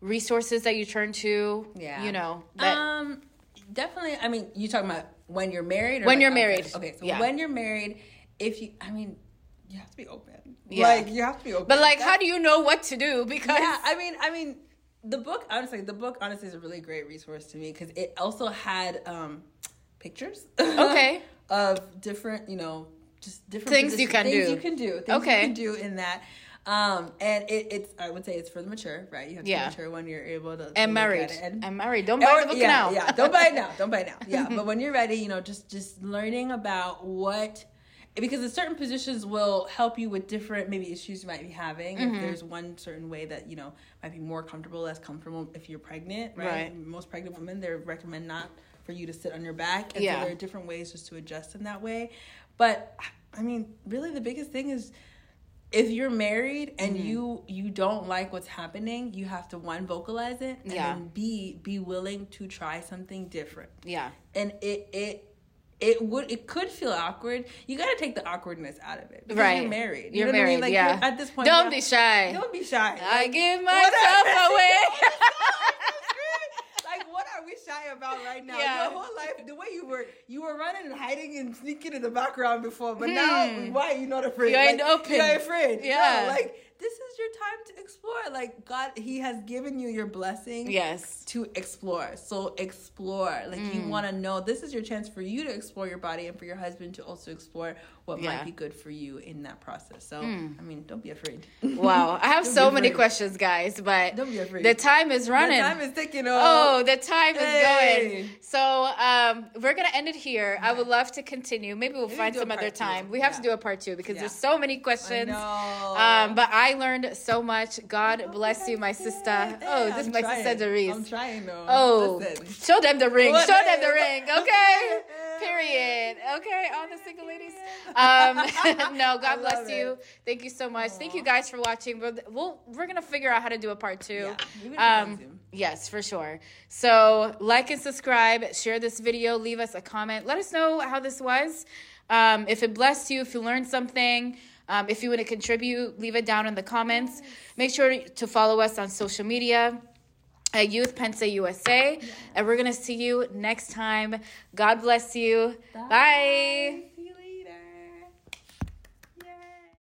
resources that you turned to? Yeah. you know that um, definitely. I mean, you talking about when you're married? Or When like you're outside? married. Okay, so Yeah. when you're married, if you, I mean, you have to be open. Yeah. Like you have to be open. But like, That's- how do you know what to do? Because Yeah, I mean, I mean, the book honestly, the book honestly is a really great resource to me because it also had um pictures. Okay. of different, you know, just different Things you can things do. you can do. Things Okay. you can do in that. Um, and it, it's I would say it's for the mature, right? You have to Yeah. be mature when you're able to and married. And, and married. Don't buy or- the book yeah, now. Yeah, don't buy it now. Don't buy it now. Yeah, but when you're ready, you know, just just learning about what because the certain positions will help you with different maybe issues you might be having. Mm-hmm. If there's one certain way that you know might be more comfortable, less comfortable if you're pregnant, right? Right. Most pregnant women they recommend not for you to sit on your back, and Yeah. so there are different ways just to adjust in that way. But I mean, really, the biggest thing is if you're married and Mm-hmm. you you don't like what's happening, you have to one vocalize it and Yeah. then b be willing to try something different. Yeah. And it it it would it could feel awkward. You got to take the awkwardness out of it. because Right. You're married. You You're know what I married. mean? Like, yeah. At this point, don't be shy. Don't be shy. I give myself are- away. like what are we shy about right now? Yeah. Your whole life, the way you were, you were running and hiding and sneaking in the background before, but Hmm. now why are you not afraid? You're like, open. You're afraid. Yeah. No, like this is your time to explore. Like God, He has given you your blessing. yes. To explore. So explore. Like Mm. you want to know this is your chance for you to explore your body and for your husband to also explore what Yeah. might be good for you in that process. So Mm. I mean, don't be afraid. Wow. I have so many questions, guys, but Don't be afraid. the time is running. The time is ticking Oh, the time is Hey. going. So um, we're gonna end it here. I would love to continue. Maybe we'll Maybe find some other part two. time. We have to do a part two because Yeah. there's so many I questions. know. Um, but I learned so much. God bless you, my sister. Oh, this is my trying. sister Doris. I'm trying though. Oh, Listen. show them the ring. Show them the ring. Okay. Period. Okay, all the single ladies. Um, no, God bless love you. Thank you so much. Thank you guys for watching. We'll, we'll we're gonna figure out how to do a part two. Yeah, Um, yes, for sure. So like and subscribe. Share this video. Leave us a comment. Let us know how this was. Um, if it blessed you, if you learned something. Um, if you want to contribute, leave it down in the comments. Make sure to follow us on social media at Youth Pensa USA. And we're going to see you next time. God bless you. Bye.